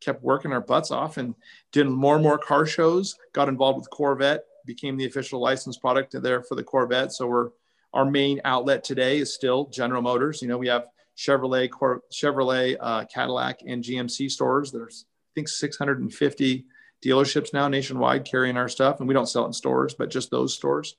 kept working our butts off and did more and more car shows. Got involved with Corvette, became the official licensed product there for the Corvette. So we're our main outlet today is still General Motors. You know, we have Chevrolet, Cor- Chevrolet, uh, Cadillac, and GMC stores. There's I think 650 dealerships now nationwide carrying our stuff, and we don't sell it in stores, but just those stores.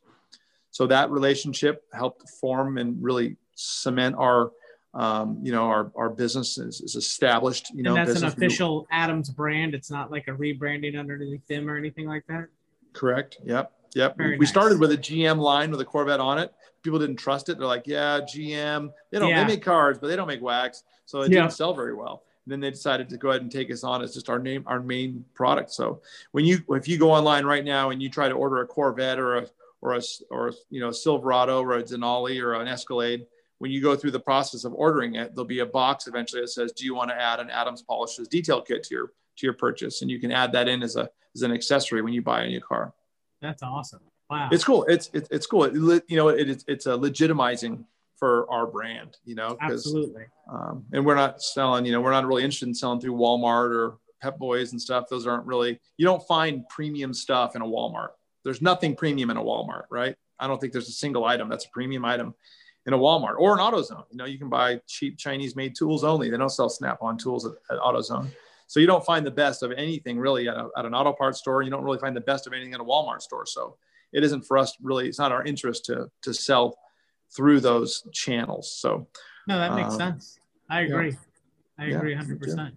So that relationship helped form and really cement our um, you know our, our business is, is established you know and that's an official adams brand. It's not like a rebranding underneath them or anything like that? Correct. Yep. Yep. Very we nice. started with a gm line with a corvette on it. People didn't trust it. They're like yeah gm they don't yeah. they make cars but they don't make wax so it yeah. didn't sell very well then they decided to go ahead and take us on as just our name our main product so when you if you go online right now and you try to order a corvette or a or a or you know a silverado or a denali or an escalade when you go through the process of ordering it, there'll be a box eventually that says, "Do you want to add an Adams Polishes detail kit to your to your purchase?" And you can add that in as a as an accessory when you buy a new car. That's awesome. Wow. It's cool. It's it's, it's cool. It, you know, it, it's it's a legitimizing for our brand. You know, absolutely. Um, and we're not selling. You know, we're not really interested in selling through Walmart or Pep Boys and stuff. Those aren't really. You don't find premium stuff in a Walmart. There's nothing premium in a Walmart, right? I don't think there's a single item that's a premium item in a Walmart or an AutoZone. You know, you can buy cheap Chinese made tools only. They don't sell Snap-on tools at, at AutoZone. So you don't find the best of anything really at, a, at an auto parts store. You don't really find the best of anything at a Walmart store. So it isn't for us really. It's not our interest to to sell through those channels. So no, that makes um, sense. I agree. Yeah. I agree, hundred yeah, percent.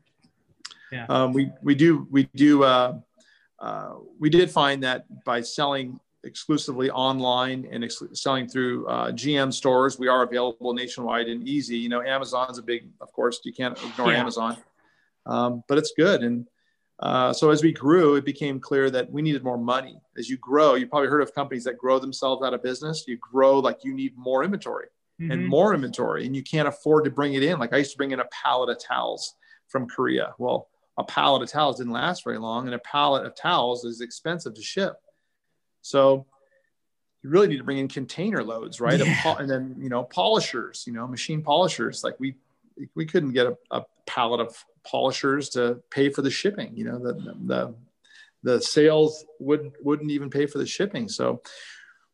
Yeah. Um, we we do we do uh, uh, we did find that by selling exclusively online and ex- selling through uh, GM stores. We are available nationwide and easy. You know, Amazon's a big, of course, you can't ignore yeah. Amazon, um, but it's good. And uh, so as we grew, it became clear that we needed more money. As you grow, you probably heard of companies that grow themselves out of business. You grow like you need more inventory mm-hmm. and more inventory, and you can't afford to bring it in. Like I used to bring in a pallet of towels from Korea. Well, a pallet of towels didn't last very long, and a pallet of towels is expensive to ship. So you really need to bring in container loads, right? Yeah. And then, you know, polishers, you know, machine polishers. Like we, we couldn't get a, a pallet of polishers to pay for the shipping. You know, the, the, the sales would, wouldn't even pay for the shipping. So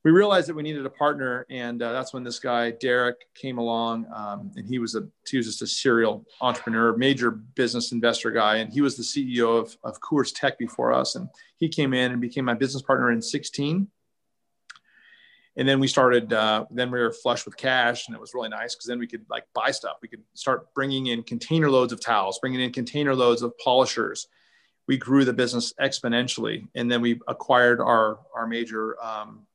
we realized that we needed a partner, and uh, that's when this guy Derek came along, um, and he was a he was just a serial entrepreneur, major business investor guy, and he was the CEO of of CoorsTek before us, and he came in and became my business partner in 16. And then we started. Uh, then we were flush with cash, and it was really nice because then we could like buy stuff. We could start bringing in container loads of towels, bringing in container loads of polishers. We grew the business exponentially, and then we acquired our our major um,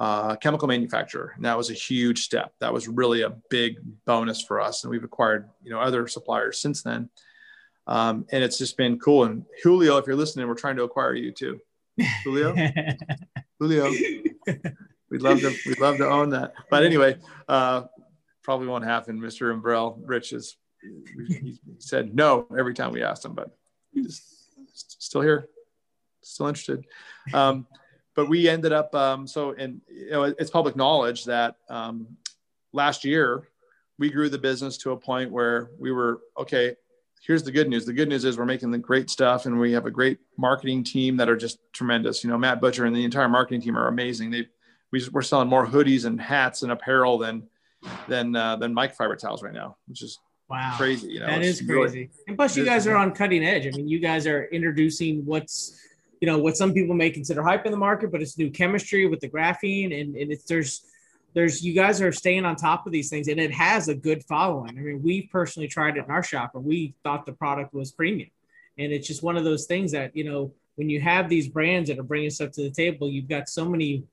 uh, chemical manufacturer. And that was a huge step. That was really a big bonus for us. And we've acquired, you know, other suppliers since then. Um, and it's just been cool. And Julio, if you're listening, we're trying to acquire you too. Julio, Julio, we'd love to, we'd love to own that. But anyway, uh, probably won't happen. Mr. Umbrell, Rich is, he said no every time we asked him, but he's still here, still interested. Um, but we ended up um, so and you know it's public knowledge that um, last year we grew the business to a point where we were okay here's the good news the good news is we're making the great stuff and we have a great marketing team that are just tremendous you know matt butcher and the entire marketing team are amazing they we we're selling more hoodies and hats and apparel than than uh, than microfiber towels right now which is wow. crazy you know that is crazy. Really, and plus you guys are on cutting edge. I mean you guys are introducing what's you know what some people may consider hype in the market, but it's new chemistry with the graphene, and, and it's there's there's you guys are staying on top of these things, and it has a good following. I mean, we personally tried it in our shop, and we thought the product was premium, and it's just one of those things that you know when you have these brands that are bringing stuff to the table, you've got so many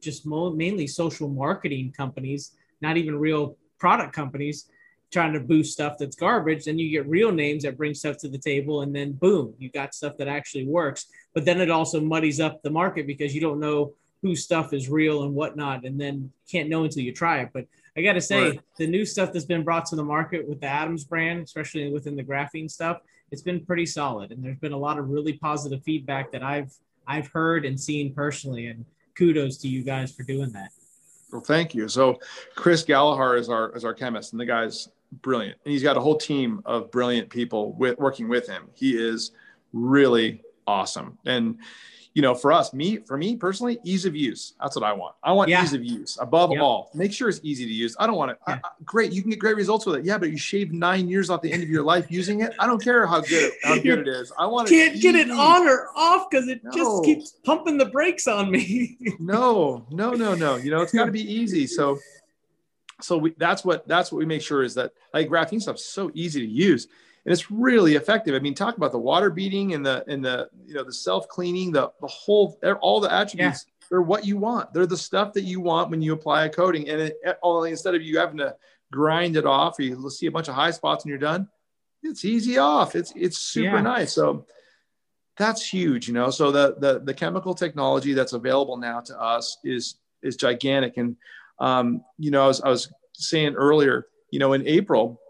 just mainly social marketing companies, not even real product companies trying to boost stuff that's garbage. Then you get real names that bring stuff to the table, and then boom, you got stuff that actually works. But then it also muddies up the market because you don't know whose stuff is real and whatnot, and then can't know until you try it. But I got to say, right. the new stuff that's been brought to the market with the Adams brand, especially within the graphene stuff, it's been pretty solid, and there's been a lot of really positive feedback that I've I've heard and seen personally. And kudos to you guys for doing that. Well, thank you. So, Chris Gallagher is our is our chemist, and the guy's brilliant. And he's got a whole team of brilliant people with, working with him. He is really awesome. And you know, for us, me, for me personally, ease of use. That's what I want. I want yeah. ease of use above yep. all. Make sure it's easy to use. I don't want it. Yeah. I, I, great, you can get great results with it. Yeah, but you shave nine years off the end of your life using it. I don't care how good how good it is. I want can't it get it on or off because it no. just keeps pumping the brakes on me. no, no, no, no. You know, it's got to be easy. So so we, that's what that's what we make sure is that like graphene stuff is so easy to use and it's really effective. I mean, talk about the water beating and the and the you know the self cleaning, the the whole all the attributes. Yeah. They're what you want. They're the stuff that you want when you apply a coating. And it, only instead of you having to grind it off, or you see a bunch of high spots and you're done. It's easy off. It's it's super yeah. nice. So that's huge, you know. So the the the chemical technology that's available now to us is is gigantic. And um, you know, I was, I was saying earlier, you know, in April,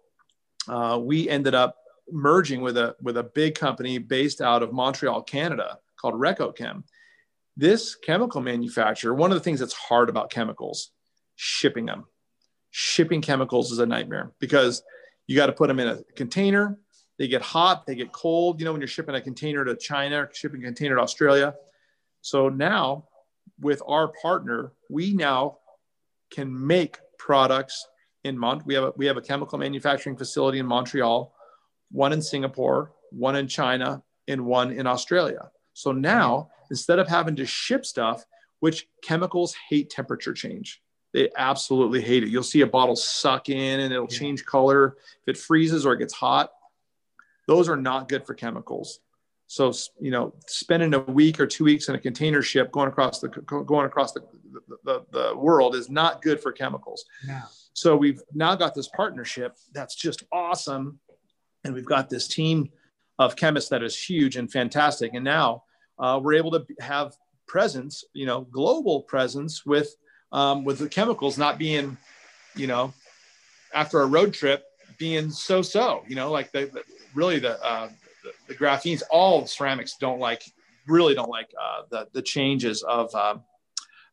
uh, we ended up merging with a with a big company based out of Montreal, Canada, called RecoChem. This chemical manufacturer, one of the things that's hard about chemicals, shipping them. Shipping chemicals is a nightmare because you got to put them in a container. They get hot, they get cold. You know, when you're shipping a container to China, shipping a container to Australia. So now, with our partner, we now can make products in Mont. We have a, we have a chemical manufacturing facility in Montreal, one in Singapore, one in China, and one in Australia. So now instead of having to ship stuff, which chemicals hate temperature change. They absolutely hate it. You'll see a bottle suck in and it'll yeah. change color if it freezes or it gets hot. Those are not good for chemicals. So you know, spending a week or two weeks in a container ship going across the going across the the, the world is not good for chemicals. Yeah. So we've now got this partnership that's just awesome, and we've got this team of chemists that is huge and fantastic. And now uh, we're able to have presence, you know, global presence with um, with the chemicals not being, you know, after a road trip being so so. You know, like the, the really the uh, the, graphenes, all ceramics don't like, really don't like uh, the, the changes of um,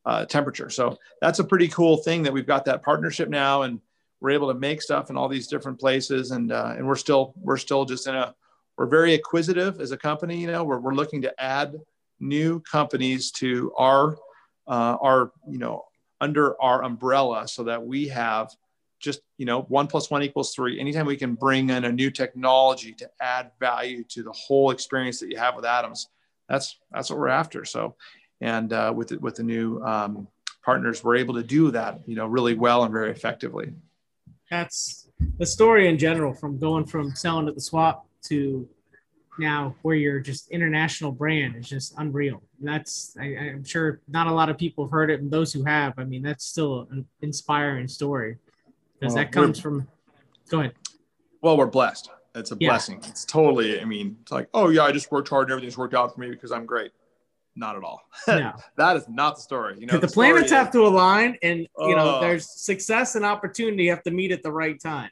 uh, temperature. So that's a pretty cool thing that we've got that partnership now and we're able to make stuff in all these different places. And, uh, and we're still, we're still just in a, we're very acquisitive as a company, you know, we're, we're looking to add new companies to our, uh, our, you know, under our umbrella so that we have just you know one plus one equals three anytime we can bring in a new technology to add value to the whole experience that you have with adams that's that's what we're after so and uh, with the, with the new um, partners we're able to do that you know really well and very effectively that's the story in general from going from selling at the swap to now where you're just international brand is just unreal. And that's I, am sure not a lot of people have heard it, and those who have, I mean, that's still an inspiring story because well, that comes from. Go ahead. Well, we're blessed. It's a yeah. blessing. It's totally. I mean, it's like, oh yeah, I just worked hard and everything's worked out for me because I'm great. Not at all. No. that is not the story. You know, the, the planets have to align, and you know, uh, there's success and opportunity have to meet at the right time.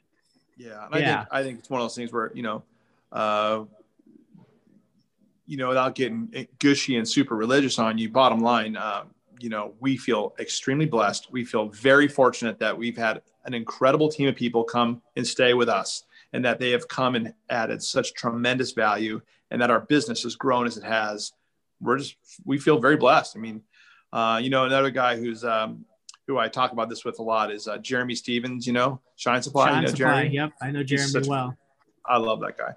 Yeah, and yeah. I think I think it's one of those things where you know, uh, you know, without getting gushy and super religious on you, bottom line, um, you know, we feel extremely blessed. We feel very fortunate that we've had an incredible team of people come and stay with us and that they have come and added such tremendous value and that our business has grown as it has. We're just, we feel very blessed. I mean, uh, you know, another guy who's, um, who I talk about this with a lot is uh, Jeremy Stevens, you know, Shine Supply. Shine you know, Supply. Jeremy? Yep. I know Jeremy such, well. I love that guy.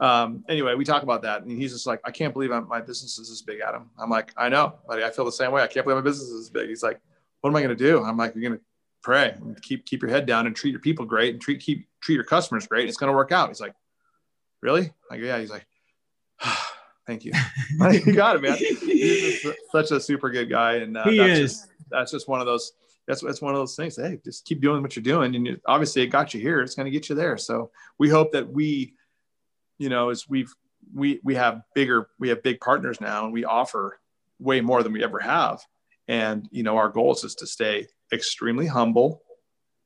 Um, anyway, we talk about that, and he's just like, I can't believe I'm, my business is this big, Adam. I'm like, I know, buddy. I feel the same way. I can't believe my business is this big. He's like, what am I going to do? I'm like, you're going to pray and keep keep your head down and treat your people great and treat keep treat your customers great. It's going to work out. He's like, really? Like, yeah. He's like, thank you. you got it, man. He's such a super good guy, and uh, he that's is. Just, that's just one of those. That's that's one of those things. Hey, just keep doing what you're doing, and you, obviously it got you here. It's going to get you there. So we hope that we, you know, as we've we we have bigger we have big partners now, and we offer way more than we ever have. And you know, our goal is just to stay extremely humble,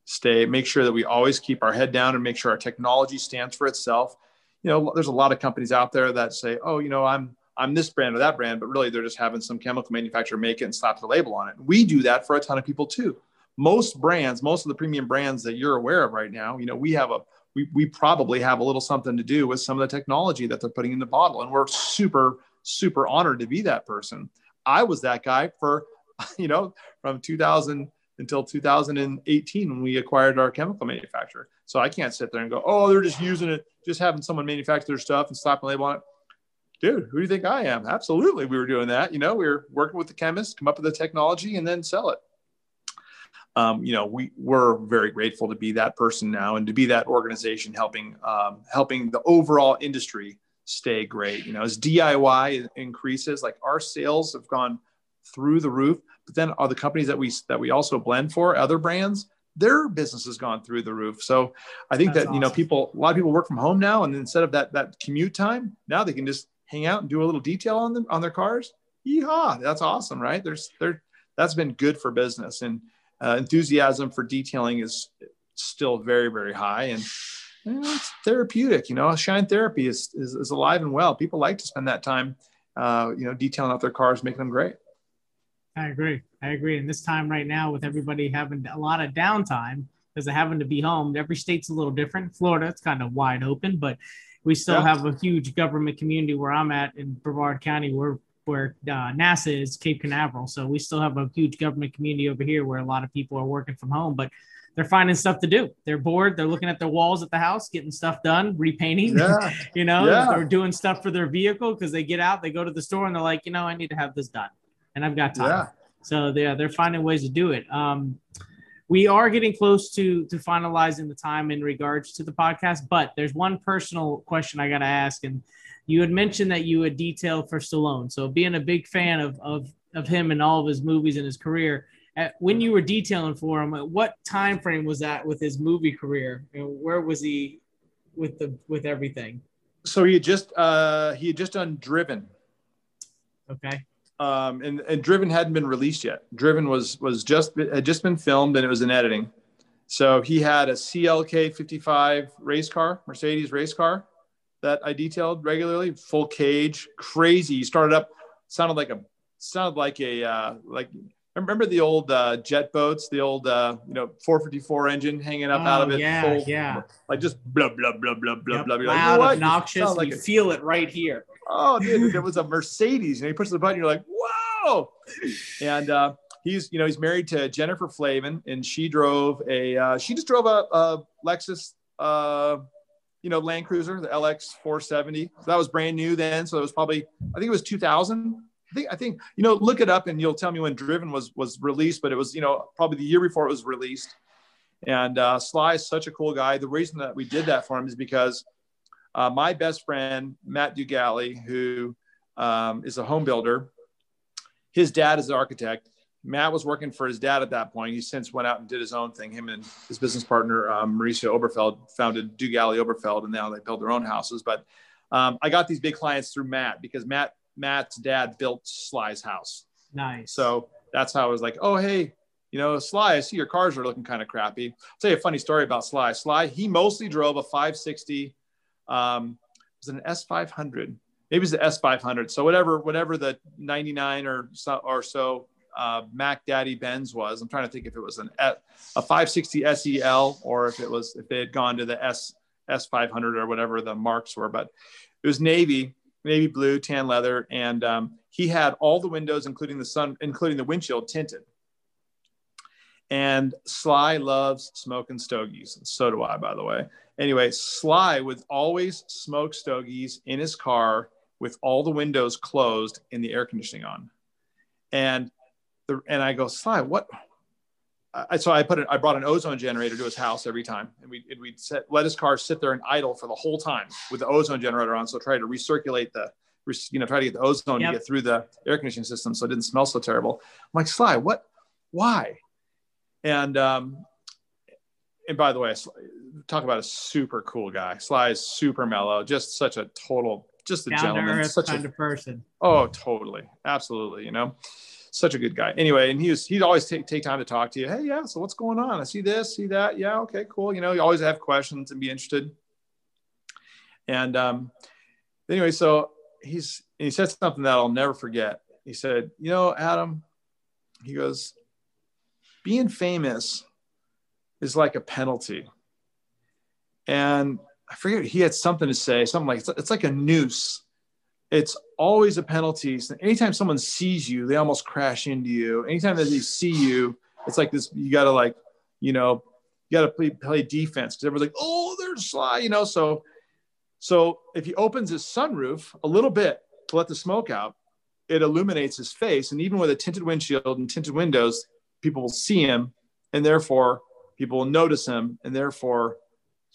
stay, make sure that we always keep our head down and make sure our technology stands for itself. You know, there's a lot of companies out there that say, oh, you know, I'm I'm this brand or that brand, but really they're just having some chemical manufacturer make it and slap the label on it. We do that for a ton of people too. Most brands, most of the premium brands that you're aware of right now, you know, we have a we, we probably have a little something to do with some of the technology that they're putting in the bottle. And we're super, super honored to be that person. I was that guy for, you know, from 2000 until 2018 when we acquired our chemical manufacturer. So I can't sit there and go, oh, they're just using it, just having someone manufacture their stuff and slap a label on it. Dude, who do you think I am? Absolutely, we were doing that. You know, we were working with the chemists, come up with the technology, and then sell it. Um, you know, we we're very grateful to be that person now and to be that organization helping um, helping the overall industry stay great. You know, as DIY increases, like our sales have gone through the roof but then are the companies that we that we also blend for other brands their business has gone through the roof. So i think That's that awesome. you know people a lot of people work from home now and instead of that that commute time now they can just hang out and do a little detail on them on their cars. Yeehaw that's awesome right? There's there that's been good for business and uh, enthusiasm for detailing is still very very high and you know, it's therapeutic you know shine therapy is, is, is alive and well. People like to spend that time uh, you know detailing out their cars making them great I agree. I agree. And this time right now, with everybody having a lot of downtime because of having to be home, every state's a little different. Florida, it's kind of wide open, but we still yeah. have a huge government community where I'm at in Brevard County, where where uh, NASA is Cape Canaveral. So we still have a huge government community over here where a lot of people are working from home, but they're finding stuff to do. They're bored. They're looking at their walls at the house, getting stuff done, repainting. Yeah. you know, yeah. they're doing stuff for their vehicle because they get out, they go to the store, and they're like, you know, I need to have this done and I've got time. Yeah. So they're they're finding ways to do it. Um, we are getting close to to finalizing the time in regards to the podcast, but there's one personal question I got to ask, and you had mentioned that you had detailed for Stallone. So being a big fan of of of him and all of his movies and his career, at, when you were detailing for him, what time frame was that with his movie career? where was he with the with everything? So he had just uh, he had just done Driven. Okay um, and, and Driven hadn't been released yet. Driven was was just had just been filmed and it was in editing. So he had a CLK 55 race car, Mercedes race car that I detailed regularly, full cage, crazy. He started up, sounded like a sounded like a uh, like remember the old uh, jet boats, the old uh, you know 454 engine hanging up oh, out of it, yeah, full, yeah, like just blah blah blah blah blah yep. blah. Loud, like, obnoxious. Like you a, feel it right here oh, dude, it was a Mercedes. And he pushes the button, you're like, whoa. And uh, he's, you know, he's married to Jennifer Flavin, and she drove a, uh, she just drove a, a Lexus, uh, you know, Land Cruiser, the LX 470. So that was brand new then. So it was probably, I think it was 2000. I think, I think, you know, look it up and you'll tell me when Driven was was released, but it was, you know, probably the year before it was released. And uh, Sly is such a cool guy. The reason that we did that for him is because uh, my best friend, Matt Dugali, who um, is a home builder, his dad is an architect. Matt was working for his dad at that point. He since went out and did his own thing. Him and his business partner, um, Mauricio Oberfeld, founded Dugali Oberfeld, and now they build their own houses. But um, I got these big clients through Matt because Matt Matt's dad built Sly's house. Nice. So that's how I was like, oh hey, you know, Sly, I see your cars are looking kind of crappy. I'll tell you a funny story about Sly. Sly, he mostly drove a 560 um, it was an S500. maybe it's the S500. So whatever, whatever the 99 or so, or so uh, Mac Daddy Benz was. I'm trying to think if it was an a 560 SEL or if it was if they had gone to the S S500 or whatever the marks were. But it was navy, navy blue, tan leather, and um, he had all the windows, including the sun, including the windshield, tinted. And Sly loves smoking stogies. So do I, by the way. Anyway, Sly would always smoke stogies in his car with all the windows closed and the air conditioning on. And the, and I go, Sly, what? I, so I put it, I brought an ozone generator to his house every time, and we and we'd set, let his car sit there and idle for the whole time with the ozone generator on. So try to recirculate the, you know, try to get the ozone yep. to get through the air conditioning system so it didn't smell so terrible. I'm like, Sly, what? Why? And um, and by the way, talk about a super cool guy. Sly is super mellow, just such a total, just a Down gentleman, such kind a of person. Oh, totally, absolutely. You know, such a good guy. Anyway, and he was he'd always take take time to talk to you. Hey, yeah, so what's going on? I see this, see that. Yeah, okay, cool. You know, you always have questions and be interested. And um, anyway, so he's he said something that I'll never forget. He said, "You know, Adam," he goes, "being famous is like a penalty." And I forget he had something to say, something like it's, like a noose. It's always a penalty. So anytime someone sees you, they almost crash into you. Anytime that they see you, it's like this. You got to like, you know, you got to play, play defense because everyone's like, oh, they're Sly, you know. So, so if he opens his sunroof a little bit to let the smoke out, it illuminates his face, and even with a tinted windshield and tinted windows, people will see him, and therefore people will notice him, and therefore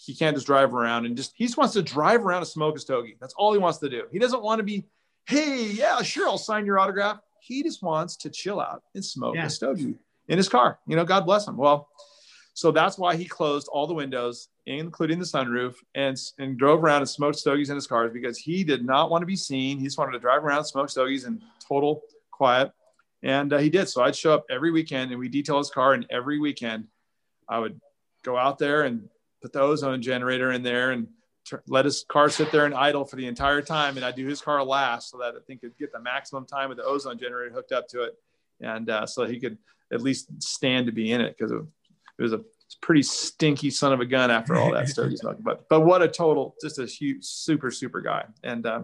he can't just drive around and just he just wants to drive around and smoke a stogie. That's all he wants to do. He doesn't want to be, hey, yeah, sure, I'll sign your autograph. He just wants to chill out and smoke yeah. a stogie in his car. You know, God bless him. Well, so that's why he closed all the windows, including the sunroof, and and drove around and smoked stogies in his cars because he did not want to be seen. He just wanted to drive around, smoke stogies in total quiet, and uh, he did. So I'd show up every weekend, and we detail his car, and every weekend I would go out there and put the ozone generator in there and t- let his car sit there and idle for the entire time. And I do his car last so that I think it'd get the maximum time with the ozone generator hooked up to it. And uh, so he could at least stand to be in it because it, it, was a pretty stinky son of a gun after all that stogie smoking. But, but what a total, just a huge, super, super guy. And, uh,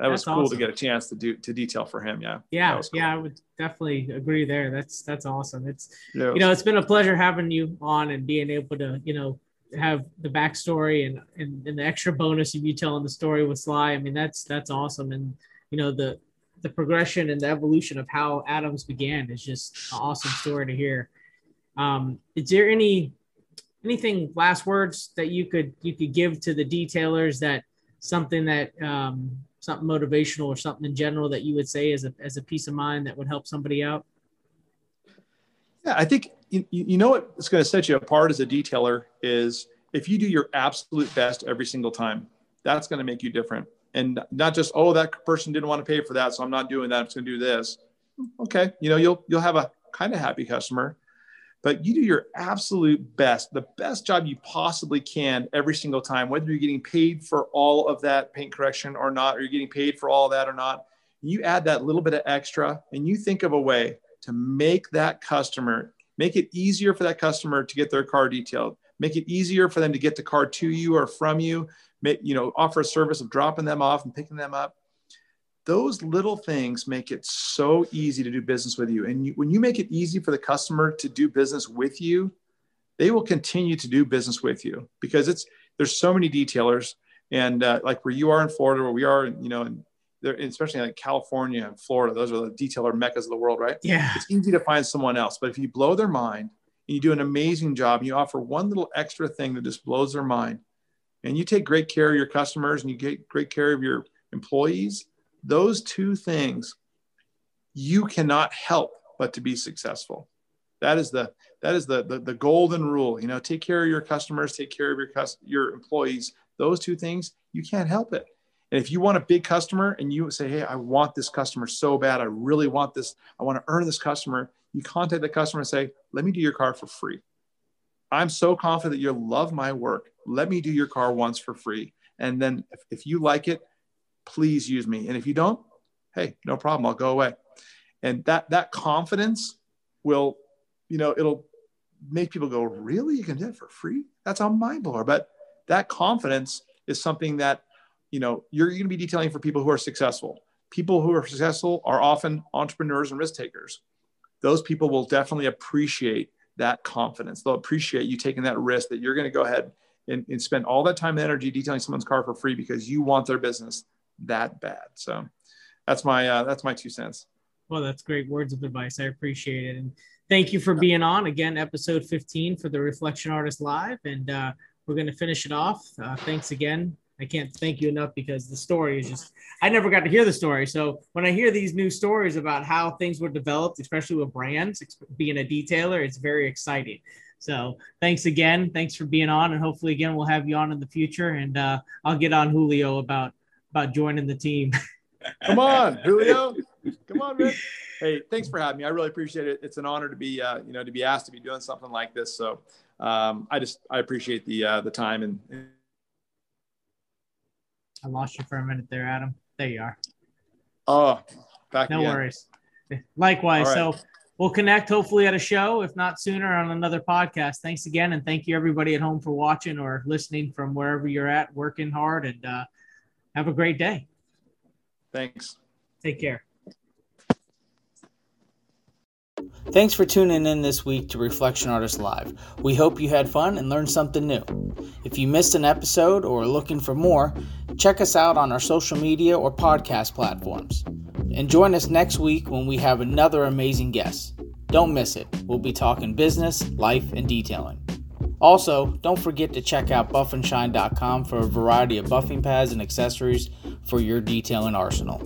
that was cool awesome. to get a chance to do to detail for him. Yeah. Yeah. Cool. Yeah. I would definitely agree there. That's, that's awesome. It's, yeah, you know, it's been a pleasure having you on and being able to, you know, have the backstory and, and, and the extra bonus of you telling the story with Sly. I mean, that's that's awesome. And you know the the progression and the evolution of how Adams began is just an awesome story to hear. Um, is there any anything last words that you could you could give to the detailers that something that um, something motivational or something in general that you would say as a as a peace of mind that would help somebody out? Yeah, I think you, you know what's going to set you apart as a detailer is if you do your absolute best every single time. That's going to make you different, and not just oh that person didn't want to pay for that, so I'm not doing that. I'm just going to do this. Okay, you know you'll you'll have a kind of happy customer, but you do your absolute best, the best job you possibly can every single time, whether you're getting paid for all of that paint correction or not, or you're getting paid for all that or not. You add that little bit of extra, and you think of a way to make that customer, make it easier for that customer to get their car detailed, make it easier for them to get the car to you or from you, make, you know, offer a service of dropping them off and picking them up. Those little things make it so easy to do business with you. And you, when you make it easy for the customer to do business with you, they will continue to do business with you because it's there's so many detailers and uh, like where you are in Florida, where we are, you know, in especially like California and Florida, those are the detailer meccas of the world, right? Yeah. It's easy to find someone else. But if you blow their mind and you do an amazing job, and you offer one little extra thing that just blows their mind, and you take great care of your customers and you get great care of your employees, those two things, you cannot help but to be successful. That is the that is the, the, the golden rule. You know, take care of your customers, take care of your your employees. Those two things, you can't help it. And if you want a big customer and you say, Hey, I want this customer so bad. I really want this. I want to earn this customer. You contact the customer and say, Let me do your car for free. I'm so confident that you'll love my work. Let me do your car once for free. And then if, if you like it, please use me. And if you don't, hey, no problem, I'll go away. And that that confidence will, you know, it'll make people go, really? You can do it for free? That's a mind blower. But that confidence is something that, you know, you're going to be detailing for people who are successful. People who are successful are often entrepreneurs and risk takers. Those people will definitely appreciate that confidence. They'll appreciate you taking that risk that you're going to go ahead and, and spend all that time and energy detailing someone's car for free because you want their business that bad. So that's my uh, that's my two cents. Well, that's great words of advice. I appreciate it, and thank you for being on again, episode 15 for the Reflection Artist Live, and uh, we're going to finish it off. Uh, thanks again. I can't thank you enough because the story is just, I never got to hear the story. So when I hear these new stories about how things were developed, especially with brands, being a detailer, it's very exciting. So thanks again. Thanks for being on. And hopefully, again, we'll have you on in the future. And uh, I'll get on Julio about, about joining the team. Come on, Julio. Come on, man. Hey, thanks for having me. I really appreciate it. It's an honor to be, uh, you know, to be asked to be doing something like this. So um, I just, I appreciate the, uh, the time and, and I lost you for a minute there, Adam. There you are. Oh, back no again. worries. Likewise. Right. So we'll connect hopefully at a show, if not sooner, on another podcast. Thanks again, and thank you everybody at home for watching or listening from wherever you're at, working hard, and uh, have a great day. Thanks. Take care. Thanks for tuning in this week to Reflection Artist Live. We hope you had fun and learned something new. If you missed an episode or are looking for more, check us out on our social media or podcast platforms. And join us next week when we have another amazing guest. Don't miss it. We'll be talking business, life, and detailing. Also, don't forget to check out buffandshine.com for a variety of buffing pads and accessories for your detailing arsenal.